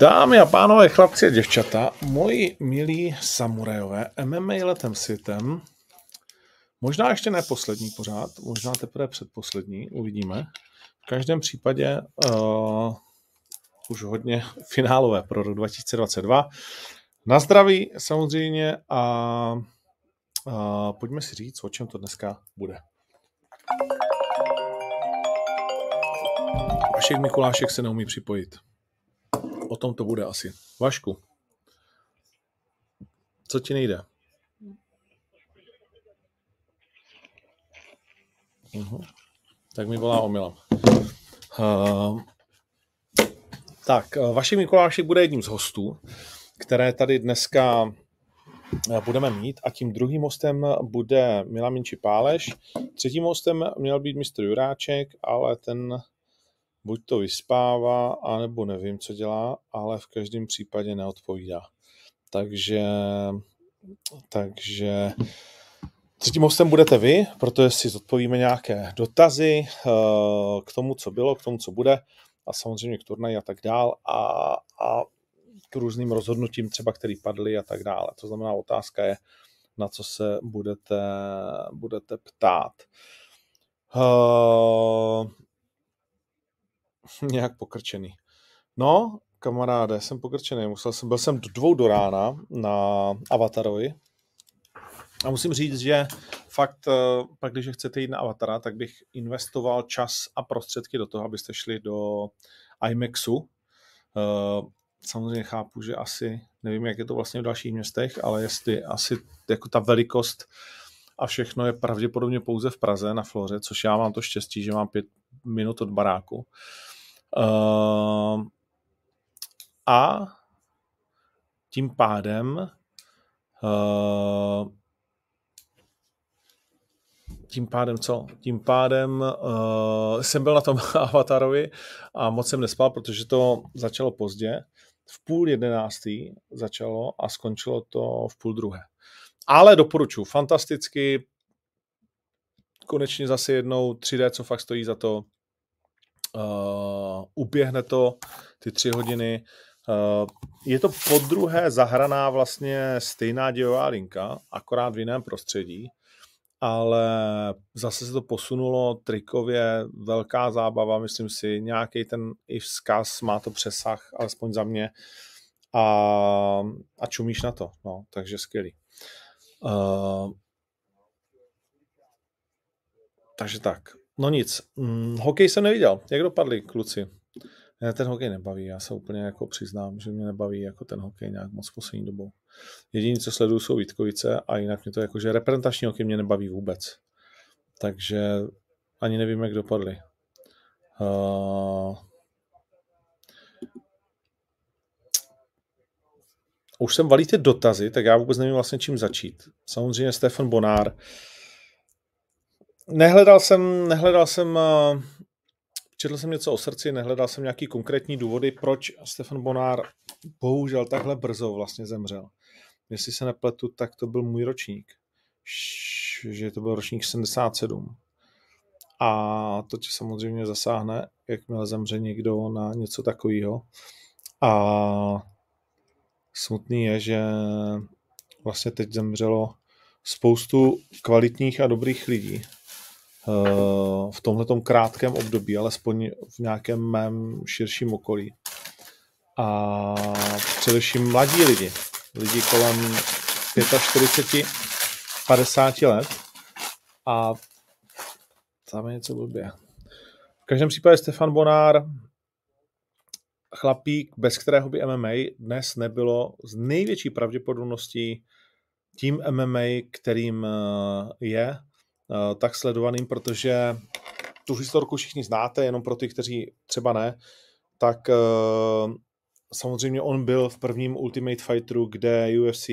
Dámy a pánové, chlapci a děvčata, moji milí samurajové, MMA letem světem, možná ještě ne poslední pořád, možná teprve předposlední, uvidíme. V každém případě uh, už hodně finálové pro rok 2022. Na zdraví samozřejmě a uh, pojďme si říct, o čem to dneska bude. Vašek Mikulášek se neumí připojit o tom to bude asi. Vašku, co ti nejde? Uh-huh. Tak mi volá omylem. Uh, tak, Vašek Mikulášek bude jedním z hostů, které tady dneska eh, budeme mít a tím druhým hostem bude Milan Páleš. Třetím hostem měl být mistr Juráček, ale ten buď to vyspává, anebo nevím, co dělá, ale v každém případě neodpovídá. Takže, takže třetím hostem budete vy, protože si zodpovíme nějaké dotazy eh, k tomu, co bylo, k tomu, co bude a samozřejmě k turnaji a tak dál a, a k různým rozhodnutím třeba, které padly a tak dále. To znamená, otázka je, na co se budete, budete ptát. Nějak pokrčený. No, kamaráde, jsem pokrčený. Musel jsem, byl jsem do dvou do rána na Avatarovi a musím říct, že fakt, eh, pak když chcete jít na Avatara, tak bych investoval čas a prostředky do toho, abyste šli do IMAXu. Eh, samozřejmě chápu, že asi, nevím, jak je to vlastně v dalších městech, ale jestli asi jako ta velikost a všechno je pravděpodobně pouze v Praze na Floře, což já mám to štěstí, že mám pět minut od baráku. Uh, a tím pádem uh, tím pádem co? Tím pádem uh, jsem byl na tom Avatarovi a moc jsem nespal, protože to začalo pozdě. V půl jedenáctý začalo a skončilo to v půl druhé. Ale doporučuji, fantasticky, konečně zase jednou 3D, co fakt stojí za to, Uh, uběhne to ty tři hodiny. Uh, je to po druhé zahraná vlastně stejná dějová linka, akorát v jiném prostředí, ale zase se to posunulo trikově, velká zábava, myslím si, nějaký ten i vzkaz, má to přesah, alespoň za mě, a, a čumíš na to, no, takže skvělý. Uh, takže tak. No nic, hm, hokej jsem neviděl. Jak dopadli kluci? Mě ten hokej nebaví, já se úplně jako přiznám, že mě nebaví jako ten hokej nějak moc poslední dobou. Jediné, co sleduju, jsou Vítkovice a jinak mě to jako, že reprezentační hokej mě nebaví vůbec. Takže ani nevím, jak dopadli. Uh... Už jsem valí ty dotazy, tak já vůbec nevím vlastně čím začít. Samozřejmě Stefan Bonár, Nehledal jsem, nehledal jsem, eh, četl jsem něco o srdci, nehledal jsem nějaký konkrétní důvody, proč Stefan Bonár bohužel takhle brzo vlastně zemřel. Jestli se nepletu, tak to byl můj ročník. Že to byl ročník 77. A to tě samozřejmě zasáhne, jakmile zemře někdo na něco takového. A smutný je, že vlastně teď zemřelo spoustu kvalitních a dobrých lidí v tomhle krátkém období, alespoň v nějakém mém širším okolí. A především mladí lidi, lidi kolem 45, 50 let a tam je něco blbě. V každém případě Stefan Bonár, chlapík, bez kterého by MMA dnes nebylo z největší pravděpodobností tím MMA, kterým je, Eh, tak sledovaným, protože tu historku všichni znáte, jenom pro ty, kteří třeba ne, tak eh, samozřejmě on byl v prvním Ultimate Fighteru, kde UFC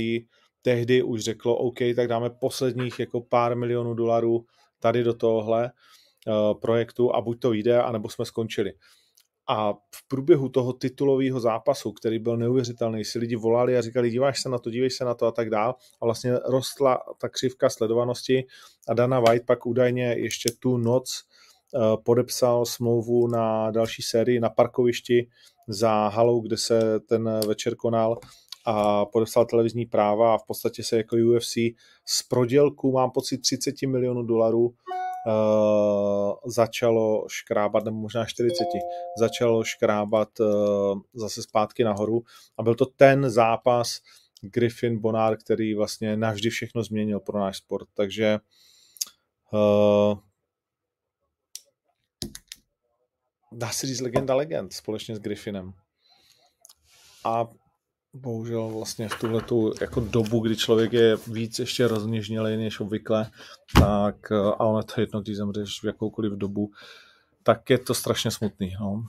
tehdy už řeklo, OK, tak dáme posledních jako pár milionů dolarů tady do tohohle eh, projektu a buď to jde, anebo jsme skončili. A v průběhu toho titulového zápasu, který byl neuvěřitelný, si lidi volali a říkali, díváš se na to, dívej se na to a tak dál. A vlastně rostla ta křivka sledovanosti a Dana White pak údajně ještě tu noc podepsal smlouvu na další sérii na parkovišti za halou, kde se ten večer konal a podepsal televizní práva a v podstatě se jako UFC z prodělku, mám pocit 30 milionů dolarů, uh, začalo škrábat, nebo možná 40, začalo škrábat uh, zase zpátky nahoru a byl to ten zápas Griffin Bonár, který vlastně navždy všechno změnil pro náš sport, takže uh, dá se říct legenda legend společně s Griffinem. A bohužel vlastně v tuhle jako dobu, kdy člověk je víc ještě rozněžnělej než obvykle, tak a ono to jedno, když zemřeš v jakoukoliv dobu, tak je to strašně smutný. No.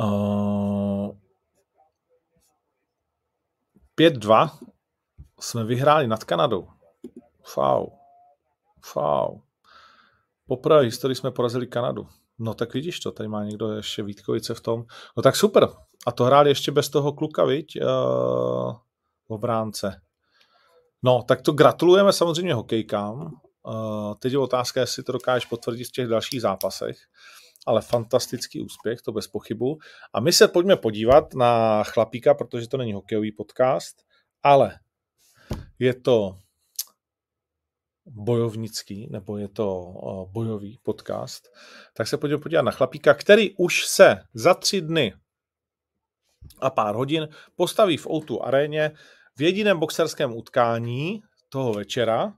Uh, 5-2 jsme vyhráli nad Kanadou. Fau. Fau. Poprvé v historii jsme porazili Kanadu. No tak vidíš to, tady má někdo ještě Vítkovice v tom. No tak super. A to hráli ještě bez toho kluka, viď? Uh, v obránce. No, tak to gratulujeme samozřejmě hokejkám. Uh, teď je otázka, jestli to dokážeš potvrdit v těch dalších zápasech. Ale fantastický úspěch, to bez pochybu. A my se pojďme podívat na chlapíka, protože to není hokejový podcast, ale je to bojovnický, nebo je to bojový podcast, tak se pojďme podívat na chlapíka, který už se za tři dny a pár hodin postaví v O2 aréně v jediném boxerském utkání toho večera uh,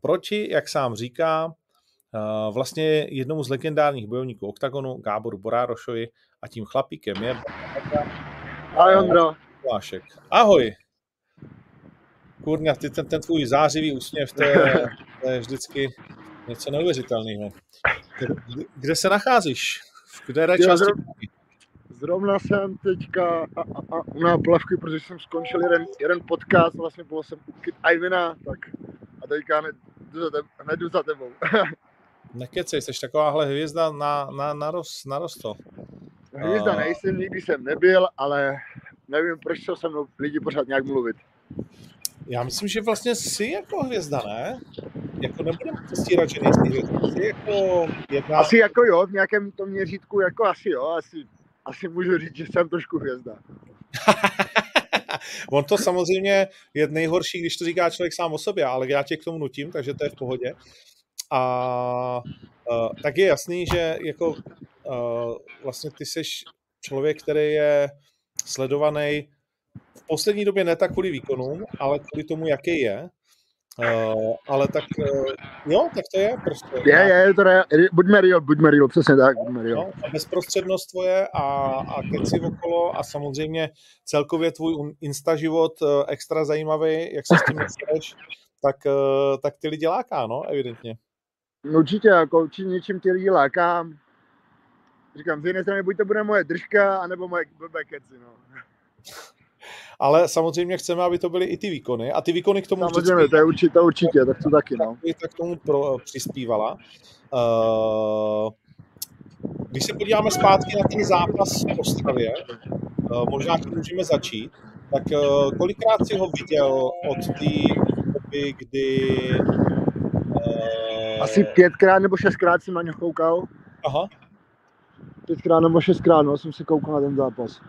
proti, jak sám říká, uh, vlastně jednomu z legendárních bojovníků OKTAGONu, Gáboru Borárošovi a tím chlapíkem je... Ahoj, Ondro. Ahoj kurňa, ty ten, ten tvůj zářivý úsměv, to je, to je vždycky něco neuvěřitelného. Kde se nacházíš? V které části? Zrovna jsem teďka a, a, a na plavky, protože jsem skončil jeden, jeden podcast, vlastně byl jsem u Kit Ivina, tak a teďka hned, jdu za, teb, hned jdu za tebou. Nekecej, jsi takováhle hvězda na, na, na, roz, na rosto. Hvězda nejsem, nikdy jsem nebyl, ale nevím, proč se se mnou lidi pořád nějak mluvit. Já myslím, že vlastně jsi jako hvězda, ne? Jako nebudeme předstírat, že nejsi hvězda. Jsi jako jedna... Asi jako jo, v nějakém tom měřítku jako asi jo, asi, asi můžu říct, že jsem trošku hvězda. On to samozřejmě je nejhorší, když to říká člověk sám o sobě, ale já tě k tomu nutím, takže to je v pohodě. A uh, tak je jasný, že jako uh, vlastně ty jsi člověk, který je sledovaný v poslední době ne tak kvůli výkonům, ale kvůli tomu, jaký je. Uh, ale tak uh, jo, tak to je prostě. Je, je, to je, buďme real, buďme real, přesně tak, buďme real. No, a bezprostřednost tvoje a, a keci okolo a samozřejmě celkově tvůj insta život uh, extra zajímavý, jak se s tím chceš, tak, uh, tak ty lidi láká, no, evidentně. No, určitě, jako určitě něčím ty lidi láká. Říkám, z jedné strany buď to bude moje držka, anebo moje blbé keci, no ale samozřejmě chceme, aby to byly i ty výkony a ty výkony k tomu samozřejmě, to je určitě, to určitě, tak to taky, no. Tak k tomu pro, přispívala. Uh, když se podíváme zpátky na ten zápas v Ostravě, uh, možná tím můžeme začít, tak uh, kolikrát si ho viděl od té doby, kdy... Uh, Asi pětkrát nebo šestkrát jsem na něj koukal. Aha. Pětkrát nebo šestkrát, no, jsem si koukal na ten zápas.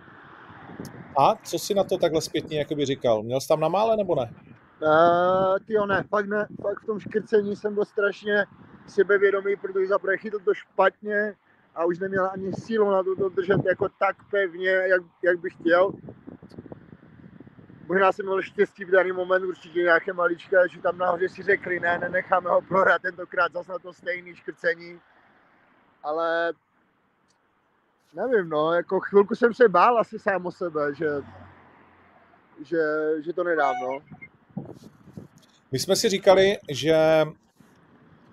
A co si na to takhle zpětně jakoby říkal? Měl jsi tam na mále nebo ne? Uh, ty jo, ne, fakt ne, fakt v tom škrcení jsem byl strašně sebevědomý, protože zaprvé chytl to špatně a už neměl ani sílu na to, to držet jako tak pevně, jak, jak bych chtěl. Možná jsem měl štěstí v daný moment, určitě nějaké maličké, že tam nahoře si řekli, ne, nenecháme ho prohrát tentokrát zase na to stejný škrcení. Ale nevím, no, jako chvilku jsem se bál asi sám o sebe, že, že, že to nedám, no. My jsme si říkali, že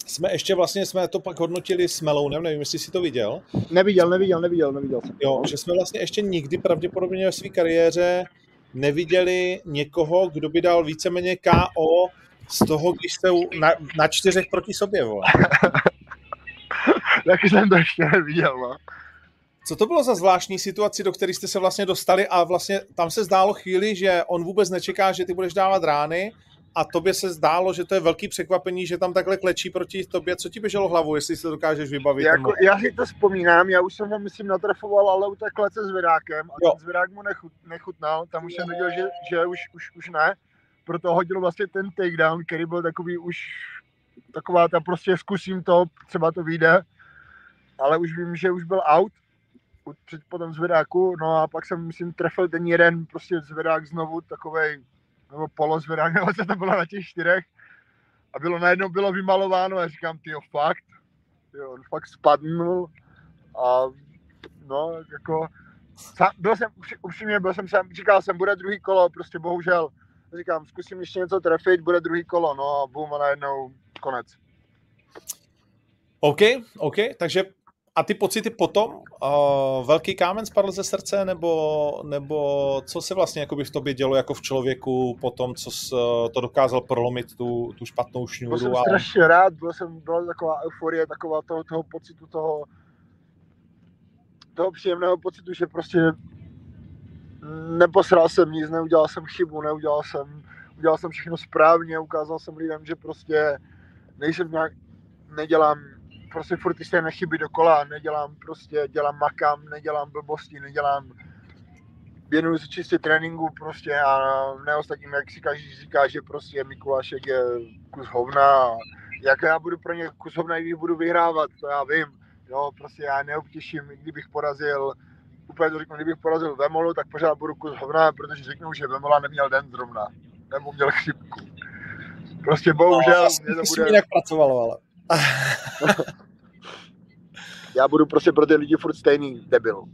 jsme ještě vlastně, jsme to pak hodnotili s Melounem, nevím, jestli jsi to viděl. Neviděl, neviděl, neviděl, neviděl jsem. Jo, že jsme vlastně ještě nikdy pravděpodobně ve své kariéře neviděli někoho, kdo by dal víceméně KO z toho, když jste na, na čtyřech proti sobě, vole. Taky jsem to ještě neviděl, no. Co to bylo za zvláštní situaci, do které jste se vlastně dostali a vlastně tam se zdálo chvíli, že on vůbec nečeká, že ty budeš dávat rány a tobě se zdálo, že to je velký překvapení, že tam takhle klečí proti tobě. Co ti běželo hlavou, jestli si to dokážeš vybavit? Jako, já si to vzpomínám, já už jsem ho, myslím, natrafoval, ale u té klece s Vidákem a jo. ten zvědák mu nechut, nechutnal, tam už jsem viděl, že, že už, už, už ne, proto hodil vlastně ten takedown, který byl takový už taková ta prostě zkusím to, třeba to vyjde, ale už vím, že už byl out před potom zvedáku, no a pak jsem, myslím, trefil ten jeden prostě zvedák znovu, takovej, nebo polozvedák, nebo co to bylo na těch čtyřech. A bylo najednou bylo vymalováno a říkám, ty fakt, jo, on fakt spadnul. A no, jako, byl jsem, upřímně byl jsem, říkal jsem, bude druhý kolo, prostě bohužel, říkám, zkusím ještě něco trefit, bude druhý kolo, no a bum a najednou konec. OK, OK, takže a ty pocity potom? Uh, velký kámen spadl ze srdce, nebo, nebo co se vlastně jakoby v tobě dělo jako v člověku po tom, co jsi to dokázal prolomit, tu, tu špatnou šňůru? Byl jsem ale... strašně rád, byl jsem, byla taková euforie, taková toho, toho pocitu, toho, toho příjemného pocitu, že prostě neposral jsem nic, neudělal jsem chybu, neudělal jsem, udělal jsem všechno správně, ukázal jsem lidem, že prostě nejsem nějak, nedělám prostě furt ty stejné chyby dokola, nedělám prostě, dělám makám, nedělám blbosti, nedělám, věnuju se čistě tréninku prostě a ne ostatním, jak si každý říká, že prostě Mikulášek je kus hovna a jak já budu pro ně kus hovna, když budu vyhrávat, to já vím, jo, prostě já neobtěším, kdybych porazil úplně to řeknu, kdybych porazil Vemolu, tak pořád budu kus hovna, protože řeknu, že Vemola neměl den zrovna, nebo měl chřipku. Prostě bohužel... No, mě to bude... jinak pracovalo, ale... Já budu prostě pro ty lidi furt stejný debil.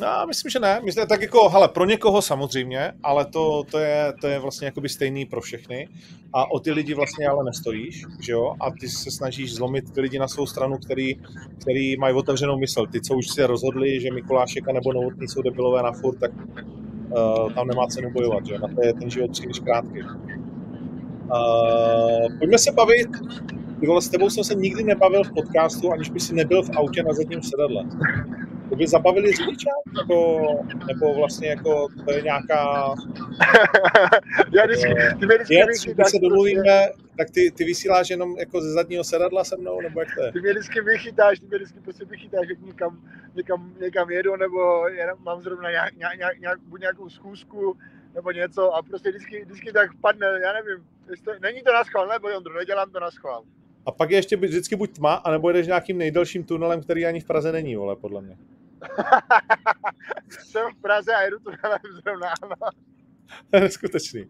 No, myslím, že ne. Myslím, tak jako, hele, pro někoho samozřejmě, ale to, to, je, to je vlastně jakoby stejný pro všechny. A o ty lidi vlastně ale nestojíš, že jo? A ty se snažíš zlomit ty lidi na svou stranu, který, který mají otevřenou mysl. Ty, co už si rozhodli, že Mikulášek nebo Novotný jsou debilové na furt, tak uh, tam nemá cenu bojovat, že Na to je ten život příliš krátký. Uh, pojďme se bavit ty vole, s tebou jsem se nikdy nebavil v podcastu, aniž by si nebyl v autě na zadním sedadle. To by zabavili řidiča? Nebo, nebo vlastně jako to je nějaká... Já vždycky, ty mě vždycky věc, když se domluvíme, prostě... tak ty, ty vysíláš jenom jako ze zadního sedadla se mnou, nebo jak to je? Ty mě vždycky vychytáš, ty mě vždycky prostě vychytáš, jak někam, někam, někam jedu, nebo jenom mám zrovna nějak, nějak, nějak, buď nějakou schůzku, nebo něco a prostě vždycky, vždycky tak padne, já nevím, to, není to na schvál, nebo Jondro, nedělám to na schvál. A pak je ještě vždycky buď tma, anebo jedeš nějakým nejdelším tunelem, který ani v Praze není, vole, podle mě. Jsem v Praze a jedu tunelem zrovna, ano. Neskutečný.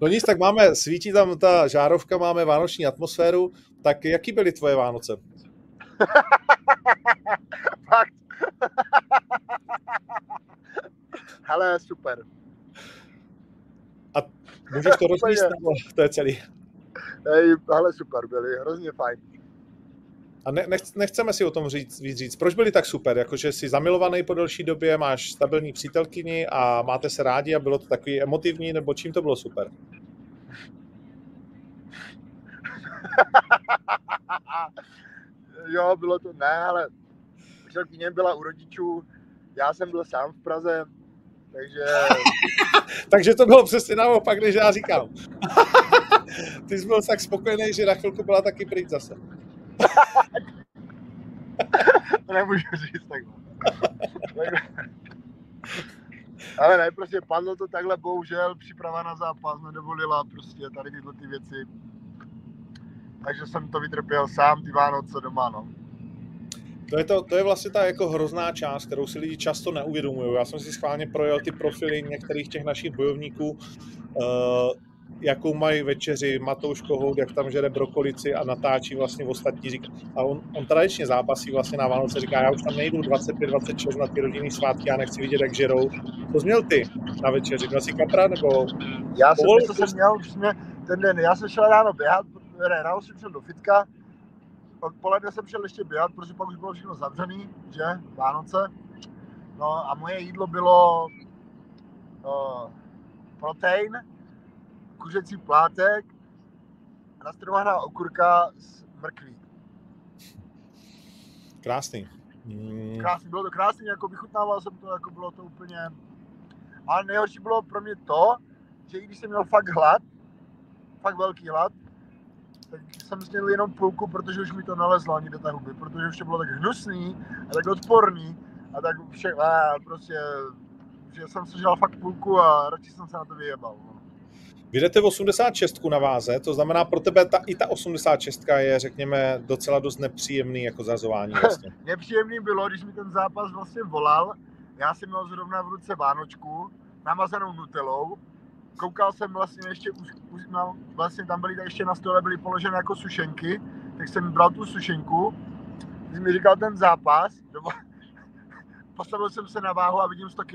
No nic, tak máme, svítí tam ta žárovka, máme vánoční atmosféru, tak jaký byly tvoje Vánoce? Fakt. Hele, super. A můžeš to nebo to je celý? Hej, hele, super, byli hrozně fajn. A ne, nech, nechceme si o tom říct, víc říct. Proč byli tak super? Jakože jsi zamilovaný po delší době, máš stabilní přítelkyni a máte se rádi a bylo to takový emotivní, nebo čím to bylo super? jo, bylo to, ne, ale přítelkyně byla u rodičů, já jsem byl sám v Praze, takže... takže to bylo přesně naopak, než já říkám. Ty jsi byl tak spokojený, že na chvilku byla taky pryč zase. to nemůžu říct takhle. Ale ne, prostě padlo to takhle, bohužel, příprava na zápas nedovolila prostě tady tyhle ty věci. Takže jsem to vytrpěl sám ty Vánoce doma, no. To je, to, to je vlastně ta jako hrozná část, kterou si lidi často neuvědomují. Já jsem si schválně projel ty profily některých těch našich bojovníků. Uh, jakou mají večeři, Matouš Kohout, jak tam žere brokolici a natáčí vlastně v ostatní říká. A on, on tradičně zápasí vlastně na Vánoce, říká, já už tam nejdu 25-26 na ty rodinný svátky, já nechci vidět, jak žerou. To jsi měl ty na večeři, měl jsi kapra nebo... Já jsem, to jsem měl, jsme ten den, já jsem šel ráno běhat, ráno jsem šel do fitka, odpoledne jsem šel ještě běhat, protože pak už bylo všechno zavřený, že, Vánoce. No a moje jídlo bylo uh, protein, kuřecí plátek, nastrovaná okurka z mrkví. Krásný. Mm. Krásný, bylo to krásný, jako vychutnával jsem to, jako bylo to úplně... Ale nejhorší bylo pro mě to, že i když jsem měl fakt hlad, fakt velký hlad, tak jsem snědl jenom půlku, protože už mi to nalezlo ani do té huby, protože už to bylo tak hnusný a tak odporný a tak vše, a prostě, že jsem si žal fakt půlku a radši jsem se na to vyjebal. No. Vy jdete 86 na váze, to znamená pro tebe ta, i ta 86 je, řekněme, docela dost nepříjemný jako zazování vlastně. Nepříjemný bylo, když mi ten zápas vlastně volal, já jsem měl zrovna v ruce Vánočku, namazanou nutelou, koukal jsem vlastně ještě, už, už no, vlastně tam byly ještě na stole byly položené jako sušenky, tak jsem bral tu sušenku, když mi říkal ten zápas, nebo, postavil jsem se na váhu a vidím 100 kg.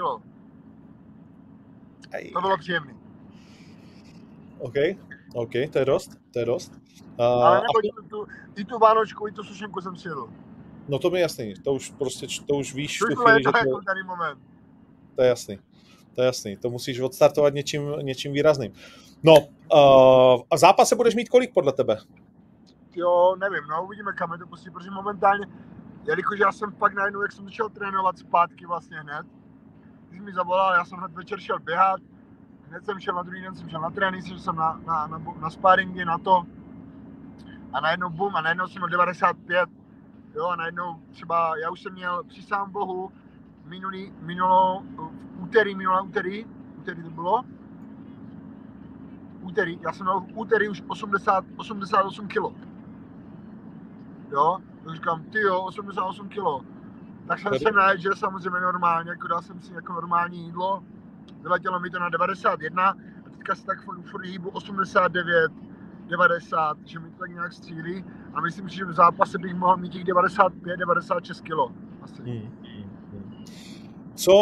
To bylo příjemné. OK, OK, to je dost, to je dost. Uh, Ale nebo a... tu, i tu Vánočku, i tu sušenku jsem si No to mi jasný, to už prostě, to už víš. To, chvíli, je to jako tady moment. To je jasný, to je jasný, to musíš odstartovat něčím, něčím výrazným. No, uh, a zápas se budeš mít kolik podle tebe? Jo, nevím, no uvidíme, kam je to pustí, protože momentálně, jelikož já jsem pak najednou, jak jsem začal trénovat zpátky vlastně hned, když mi zavolal, já jsem hned večer šel běhat, hned jsem šel na druhý den, jsem šel na trénink, šel jsem na, na, na, na sparingy, na to. A najednou bum, a najednou jsem měl 95. Jo, a najednou třeba, já už jsem měl při sám bohu minulý, minulo, v úterý, minulé úterý, úterý to bylo, úterý, já jsem měl v úterý už 80, 88 kg. Jo, tak říkám, ty jo, 88 kg. Tak jsem se najedl, samozřejmě normálně, jako dal jsem si jako normální jídlo, vyletělo mi to na 91 a teďka se tak furt, furt hýbu 89, 90, že mi to tak nějak střílí a myslím že v zápase bych mohl mít těch 95, 96 kg. Asi. Hmm, hmm, hmm. Co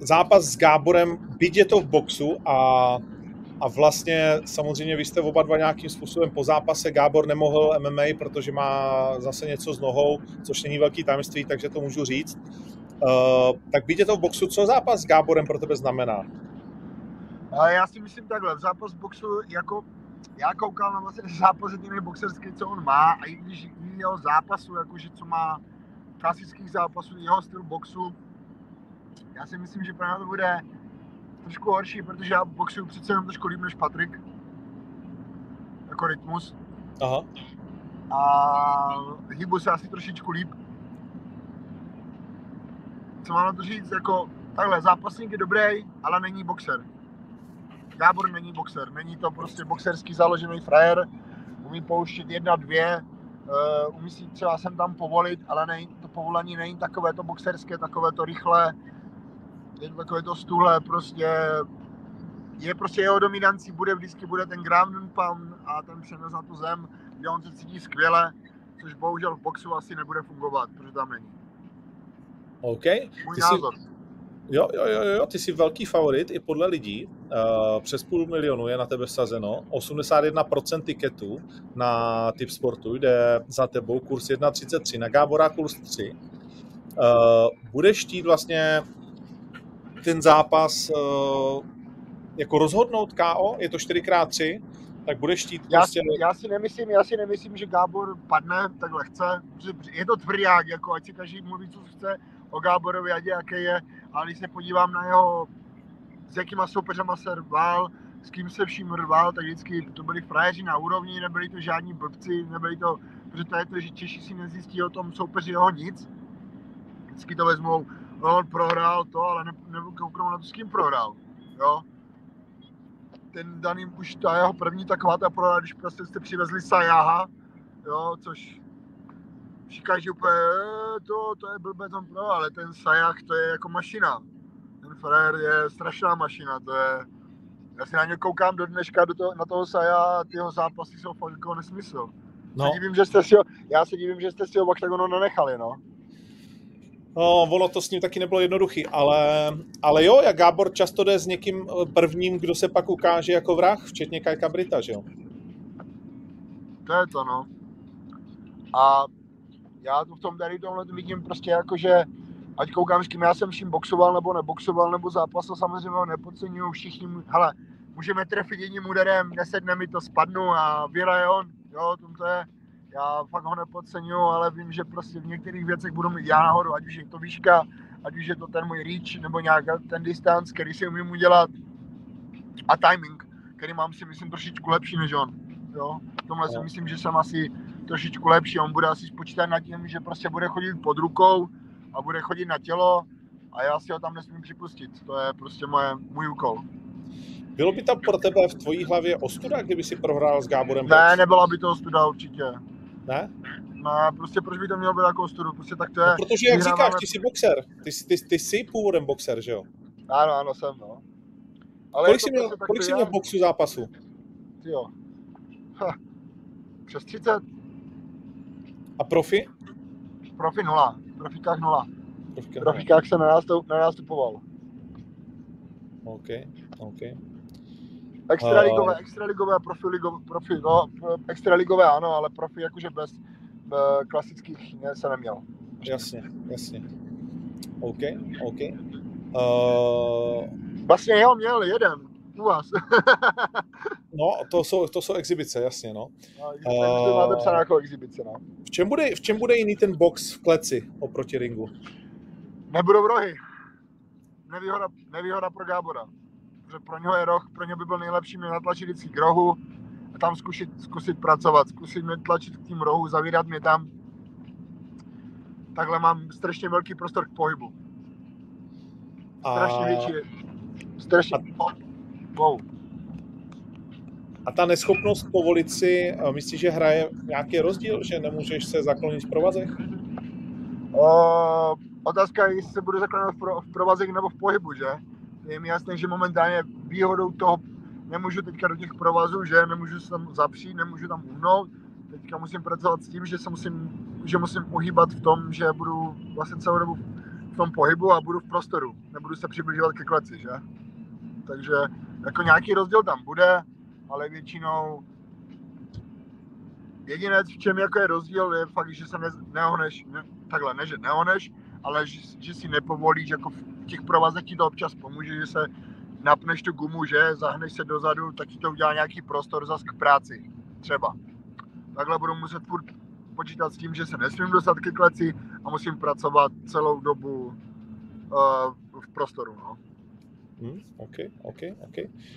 zápas s Gáborem, byť je to v boxu a a vlastně samozřejmě vy jste oba dva nějakým způsobem po zápase, Gábor nemohl MMA, protože má zase něco s nohou, což není velký tajemství, takže to můžu říct. Uh, tak je to v boxu, co zápas s Gáborem pro tebe znamená? Já si myslím takhle, v zápas boxu, jako já koukal na vlastně zápas jediný boxerský, co on má a i když jeho zápasu, jakože co má klasických zápasů, jeho styl boxu, já si myslím, že pro to bude trošku horší, protože já boxuju přece jenom trošku líp než Patrik. Jako rytmus. Aha. A hýbu se asi trošičku líp co mám na to říct, jako takhle, zápasník je dobrý, ale není boxer. Gábor není boxer, není to prostě boxerský založený frajer, umí pouštět jedna, dvě, uh, umí si třeba sem tam povolit, ale ne, to povolení není takové to boxerské, takové to rychlé, je to takové to stůle, prostě je prostě jeho dominancí, bude vždycky bude ten ground and pound a ten přenos na tu zem, kde on se cítí skvěle, což bohužel v boxu asi nebude fungovat, protože tam není. OK. Ty. Jsi, jo, jo, jo, jo, ty jsi velký favorit i podle lidí. Uh, přes půl milionu je na tebe sazeno. 81% tiketů na typ sportu jde za tebou kurz 1,33, na Gábora kurz 3. Uh, budeš chtít vlastně ten zápas uh, jako rozhodnout KO? Je to 4x3? tak budeš chtít já, prostě... Já si nemyslím, já si nemyslím, že Gábor padne tak lehce, je to tvrdák, jako ať si každý mluví, co chce, o Gáborovi, ať jaký je, ale když se podívám na jeho, s jakýma soupeřama se rval, s kým se vším rval, tak vždycky to byli frajeři na úrovni, nebyli to žádní blbci, nebyli to, protože to je to, že Češi si nezjistí o tom soupeři jeho nic. Vždycky to vezmou, no, on prohrál to, ale ne, nekouknou na to, s kým prohrál. Jo? Ten daný už ta jeho první taková ta prohra, když prostě jste přivezli Sajaha, jo, což že úplně, e, to, to je blbé tam pro, ale ten Sajach to je jako mašina. Ten frajer je strašná mašina, to je, já si na ně koukám do dneška do toho, na toho Saja a tyho zápasy jsou fakt jako nesmysl. No. Se divím, že jste si ho, já se divím, že jste si ho v oktagonu nenechali, no. No, ono to s ním taky nebylo jednoduchý, ale, ale jo, jak Gábor často jde s někým e, prvním, kdo se pak ukáže jako vrah, včetně Kajka Brita, že jo? To je to, no. A já to v tom tady tohle vidím prostě jako, že ať koukám, s kým já jsem vším boxoval nebo neboxoval nebo zápasil, samozřejmě ho nepodceňuju, všichni, hele, můžeme trefit jedním úderem, nesedne mi to, spadnu a vyhraje on, jo, to je, já fakt ho nepodceňuju, ale vím, že prostě v některých věcech budu mít já nahoru, ať už je to výška, ať už je to ten můj reach, nebo nějak ten distance, který si umím udělat a timing. který mám si myslím trošičku lepší než on. Jo? V tomhle si myslím, že jsem asi trošičku lepší. On bude asi spočítat nad tím, že prostě bude chodit pod rukou a bude chodit na tělo a já si ho tam nesmím připustit. To je prostě moje, můj úkol. Bylo by tam pro tebe v tvojí hlavě ostuda, kdyby si prohrál s Gáborem Ne, nebyla by to studa určitě. ne? Ne, prostě proč by to mělo být jako studu? Prostě tak to je. No, protože jak říkáš, ty jsi boxer. Ty, jsi- ty, ty jsi původem boxer, že jo? Ano, ano, jsem, no. Ale Kolik jsi měl, prostě kolik jsi měl boxu zápasu? Ty jo. Ha. Přes 30, A profi? profi nula. Profikách nula. Profika, V profikách jsem nenastup, nenastupoval. OK, OK. Extraligové, A- extraligové, profiligové, profi, no, extraligové ano, ale profi jakože bez eh, klasických ne, se neměl. Jasně, jasně. OK, OK. Uh, Vlastně jo, měl jeden u vás. no, to jsou, to jsou exibice, jasně, no. No, to máte psané jako exibice, no. V čem, bude, v čem bude jiný ten box v kleci oproti ringu? Nebudou rohy. Nevýhoda, nevýhoda pro Gábora. Protože pro něho je roh, pro něho by byl nejlepší mě natlačit vždycky k rohu a tam zkusit, zkusit pracovat, zkusit mě tlačit k tím rohu, zavírat mě tam. Takhle mám strašně velký prostor k pohybu. Strašně větší. Strašně... Wow. A ta neschopnost povolit si, eh, myslíš, že hraje nějaký rozdíl, že nemůžeš se zaklonit v provazech? Uh, otázka je, jestli se bude zakládat v, pro, v provazech nebo v pohybu, že? Je mi jasné, že momentálně výhodou toho nemůžu teďka do těch provazů, že nemůžu se tam zapřít, nemůžu tam uhnout. Teďka musím pracovat s tím, že se musím, že musím uhýbat v tom, že budu vlastně celou dobu v tom pohybu a budu v prostoru. Nebudu se přibližovat ke kleci, že? Takže jako nějaký rozdíl tam bude, ale většinou jedinec, v čem jako je rozdíl, je fakt, že se ne, neohneš, ne, takhle, ne, že neohneš, ale že, že si nepovolíš, jako v těch provazech ti to občas pomůže, že se napneš tu gumu, že, zahneš se dozadu, tak ti to udělá nějaký prostor zas k práci, třeba. Takhle budu muset furt počítat s tím, že se nesmím dostat ke kleci a musím pracovat celou dobu uh, v prostoru, no. Hmm, OK, OK, OK.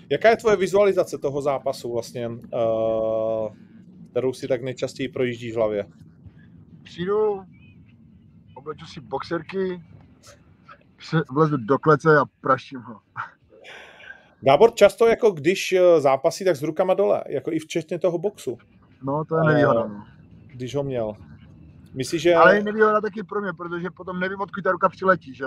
Jaká je tvoje vizualizace toho zápasu vlastně, uh, kterou si tak nejčastěji projíždíš v hlavě? Přijdu, obleču si boxerky, vlezu do klece a praštím ho. Gábor často jako když eh, zápasí, tak s rukama dole, jako i včetně toho boxu, No, to je nevýhoda, Eh, no. když ho měl. Myslíš, že... Ale je nevýhoda taky pro mě, protože potom nevím, odkud ta ruka přiletí, že?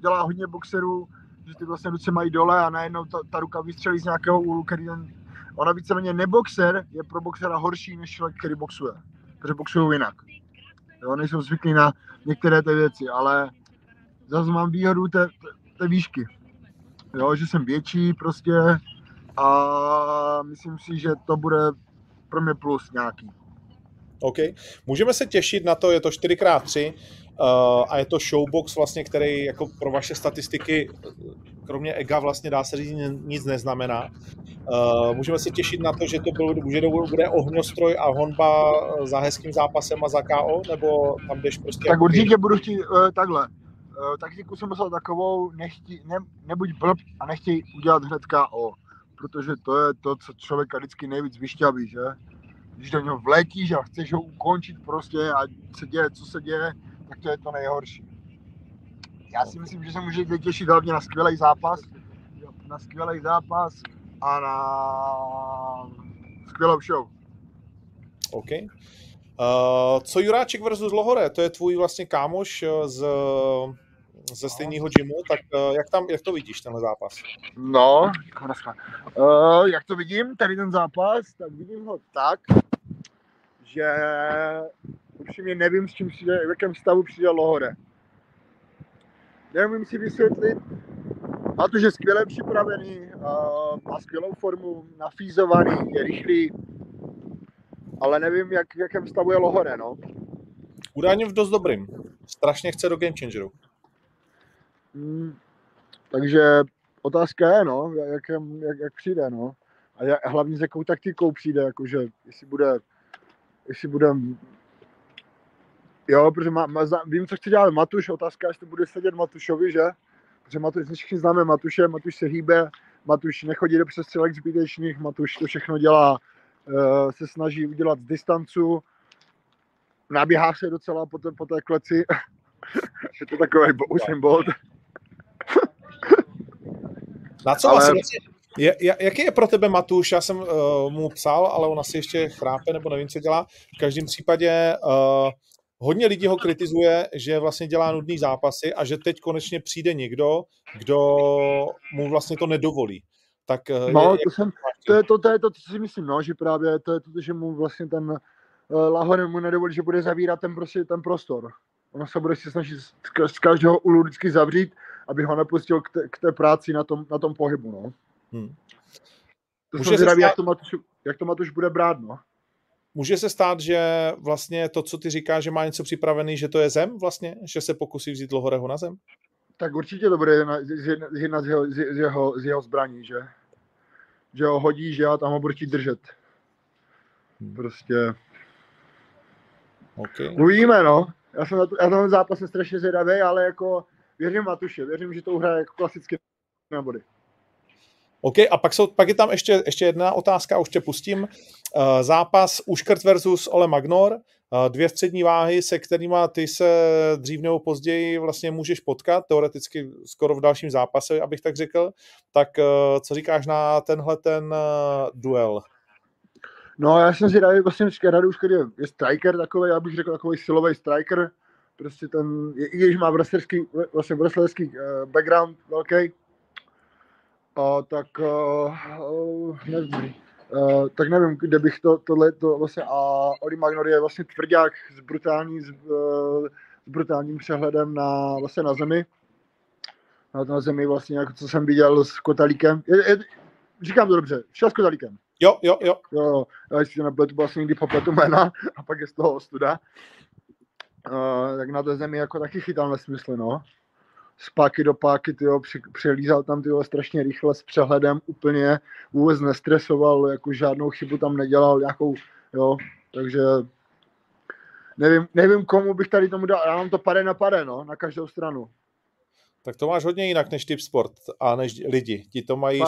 Dělá hodně boxerů, že ty vlastně ruce mají dole a najednou ta, ta ruka vystřelí z nějakého úhlu, který ten... Ona víceméně neboxer je pro boxera horší než člověk, který boxuje. Protože boxují jinak. Jo, nejsou zvyklí na některé ty věci, ale zase mám výhodu té, té, výšky. Jo, že jsem větší prostě a myslím si, že to bude pro mě plus nějaký. OK. Můžeme se těšit na to, je to 4x3 uh, a je to showbox vlastně, který jako pro vaše statistiky, kromě ega vlastně dá se říct, nic neznamená. Uh, můžeme se těšit na to, že to byl, že to bude ohňostroj a honba za hezkým zápasem a za KO, nebo tam jdeš prostě... Tak jako určitě budu chtít uh, takhle. Uh, taktiku jsem myslel takovou, nechtí, ne, nebuď blb a nechtěj udělat hned KO. Protože to je to, co člověka vždycky nejvíc vyšťaví, že? Když do něho vletíš a chceš ho ukončit prostě a se děje, co se děje, tak to je to nejhorší. Já si myslím, že se můžete těšit hlavně na skvělý zápas, na skvělý zápas a na skvělou show. OK. Uh, co Juráček versus Lohore, to je tvůj vlastně kámoš eh, z, ze stejného gymu, tak uh, jak, tam, jak to vidíš, tenhle zápas? No. Uh, jak to vidím, tady ten zápas, tak vidím ho tak, že upřímně nevím, s čím přijde, v jakém stavu přijde Lohore. Nevím si vysvětlit, a to, že je skvěle připravený, má skvělou formu, nafízovaný, je rychlý, ale nevím, jak, v jakém stavu je Lohore, no. Údajně v dost dobrým. Strašně chce do Game Changeru. Mm, takže otázka je, no, jak, jak, jak přijde, no. A hlavně s jakou taktikou přijde, jakože jestli bude, jestli bude, jo, protože má, má, vím, co chce dělat Matuš, otázka je, jestli bude sedět Matušovi, že? Protože Matuš, všichni známe Matuše, Matuš se hýbe, Matuš nechodí do přestřelek zbytečných, Matuš to všechno dělá, uh, se snaží udělat z distancu, naběhá se docela po té, po té kleci, je to takový Usain Bolt. Na co Ale... vlastně, je, jaký je pro tebe Matuš? Já jsem uh, mu psal, ale on asi ještě chrápe, nebo nevím, co dělá. V každém případě uh, hodně lidí ho kritizuje, že vlastně dělá nudný zápasy a že teď konečně přijde někdo, kdo mu vlastně to nedovolí. Tak, uh, no, je, to, jsem, to, je to, to je to, co si myslím, no, že právě to je to, že mu vlastně ten uh, Lahore mu nedovolí, že bude zavírat ten, prostě, ten prostor. Ono se bude si snažit z každého ulu vždycky zavřít, aby ho nepustil k té, k té práci na tom, na tom pohybu. No. Hmm. To Může jsem zvědavý, stát... jak, to Matuš, jak to Matuš bude brát. No. Může se stát, že vlastně to, co ty říkáš, že má něco připravený, že to je zem vlastně? Že se pokusí vzít Lohoreho na zem? Tak určitě to bude jedna, jedna z, jeho, z, jeho, z jeho zbraní, že? Že ho hodí, že já tam ho budu držet. Hmm. Prostě... Okay. Uvidíme, no. Já jsem na, to, já jsem zápas strašně zvědavý, ale jako věřím Matuše, věřím, že to uhraje jako klasicky na body. OK, a pak, jsou, pak je tam ještě, ještě jedna otázka, už tě pustím. Uh, zápas Uškrt versus Ole Magnor, uh, dvě střední váhy, se kterými ty se dřív nebo později vlastně můžeš potkat, teoreticky skoro v dalším zápase, abych tak řekl. Tak uh, co říkáš na tenhle ten duel? No, já jsem si dal vlastně Radu Uškrt je, je striker takový, já bych řekl takový silový striker, prostě ten, i když má wrestlerský, vlastně wrestlerský background velký, uh, tak uh, nevím, uh, tak nevím, kde bych to, tohle, to vlastně, a Oli Magnor je vlastně tvrdák s, brutální, s, uh, s brutálním přehledem na, vlastně na zemi, na, na zemi vlastně, jako co jsem viděl s Kotalíkem, je, je, říkám to dobře, šel s Kotalíkem. Jo, jo, jo. Jo, já si nepletu, vlastně někdy popletu jména a pak je z toho ostuda. Uh, tak na té zemi jako taky chytal nesmysly, no. Z páky do páky, tyjo, při, přelízal tam tyjo, strašně rychle s přehledem, úplně vůbec nestresoval, jako žádnou chybu tam nedělal, nějakou, jo, takže nevím, nevím komu bych tady tomu dal, já mám to pade na pade, no, na každou stranu. Tak to máš hodně jinak než typ sport a než lidi. Ti to mají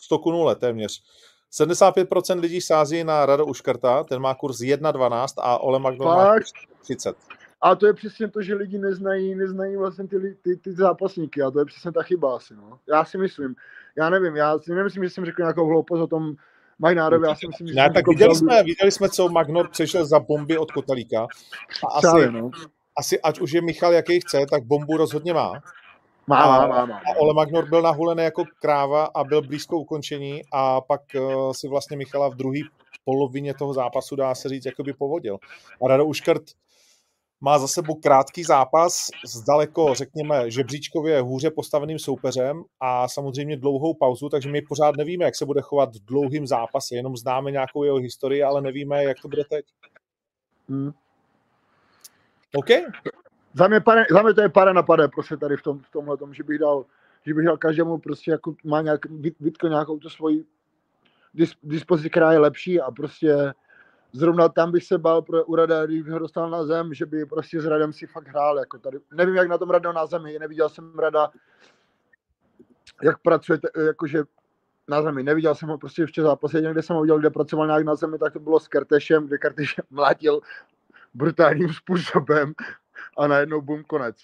100, ku 0 téměř. 75% lidí sází na Rado Uškrta, ten má kurz 1,12 a Ole Magnol má 30. A to je přesně to, že lidi neznají, neznají vlastně ty, ty, ty zápasníky a to je přesně ta chyba asi, no. Já si myslím, já nevím, já si nemyslím, že jsem řekl nějakou hloupost o tom Majnárovi, já si myslím, že ne, tak viděli jsme, viděli jsme, co Magnor přešel za bomby od Kotalíka a asi, Právě, no. asi, ať už je Michal jaký chce, tak bombu rozhodně má. Má, a, má, má, A Ole Magnor byl nahulený jako kráva a byl blízko ukončení a pak uh, si vlastně Michala v druhé polovině toho zápasu, dá se říct, jakoby povodil. A Rado Uškrt má za sebou krátký zápas s daleko, řekněme, žebříčkově hůře postaveným soupeřem a samozřejmě dlouhou pauzu, takže my pořád nevíme, jak se bude chovat v dlouhým zápase, jenom známe nějakou jeho historii, ale nevíme, jak to bude teď. Hmm. OK. Za mě, pane, za mě to je para na pade, prostě tady v, tom, v tomhle tom, že bych dal, že bych dal každému prostě jako má nějak, vytkl nějakou tu svoji dispozici, která je lepší a prostě zrovna tam bych se bál pro Urada, když ho dostal na zem, že by prostě s Radem si fakt hrál, jako tady. Nevím, jak na tom Rada na zemi, neviděl jsem Rada, jak pracuje, jakože na zemi. Neviděl jsem ho prostě ještě zápase, někde jsem ho viděl, kde pracoval nějak na zemi, tak to bylo s Kertešem, kde Kerteš mlátil brutálním způsobem a najednou bum, konec.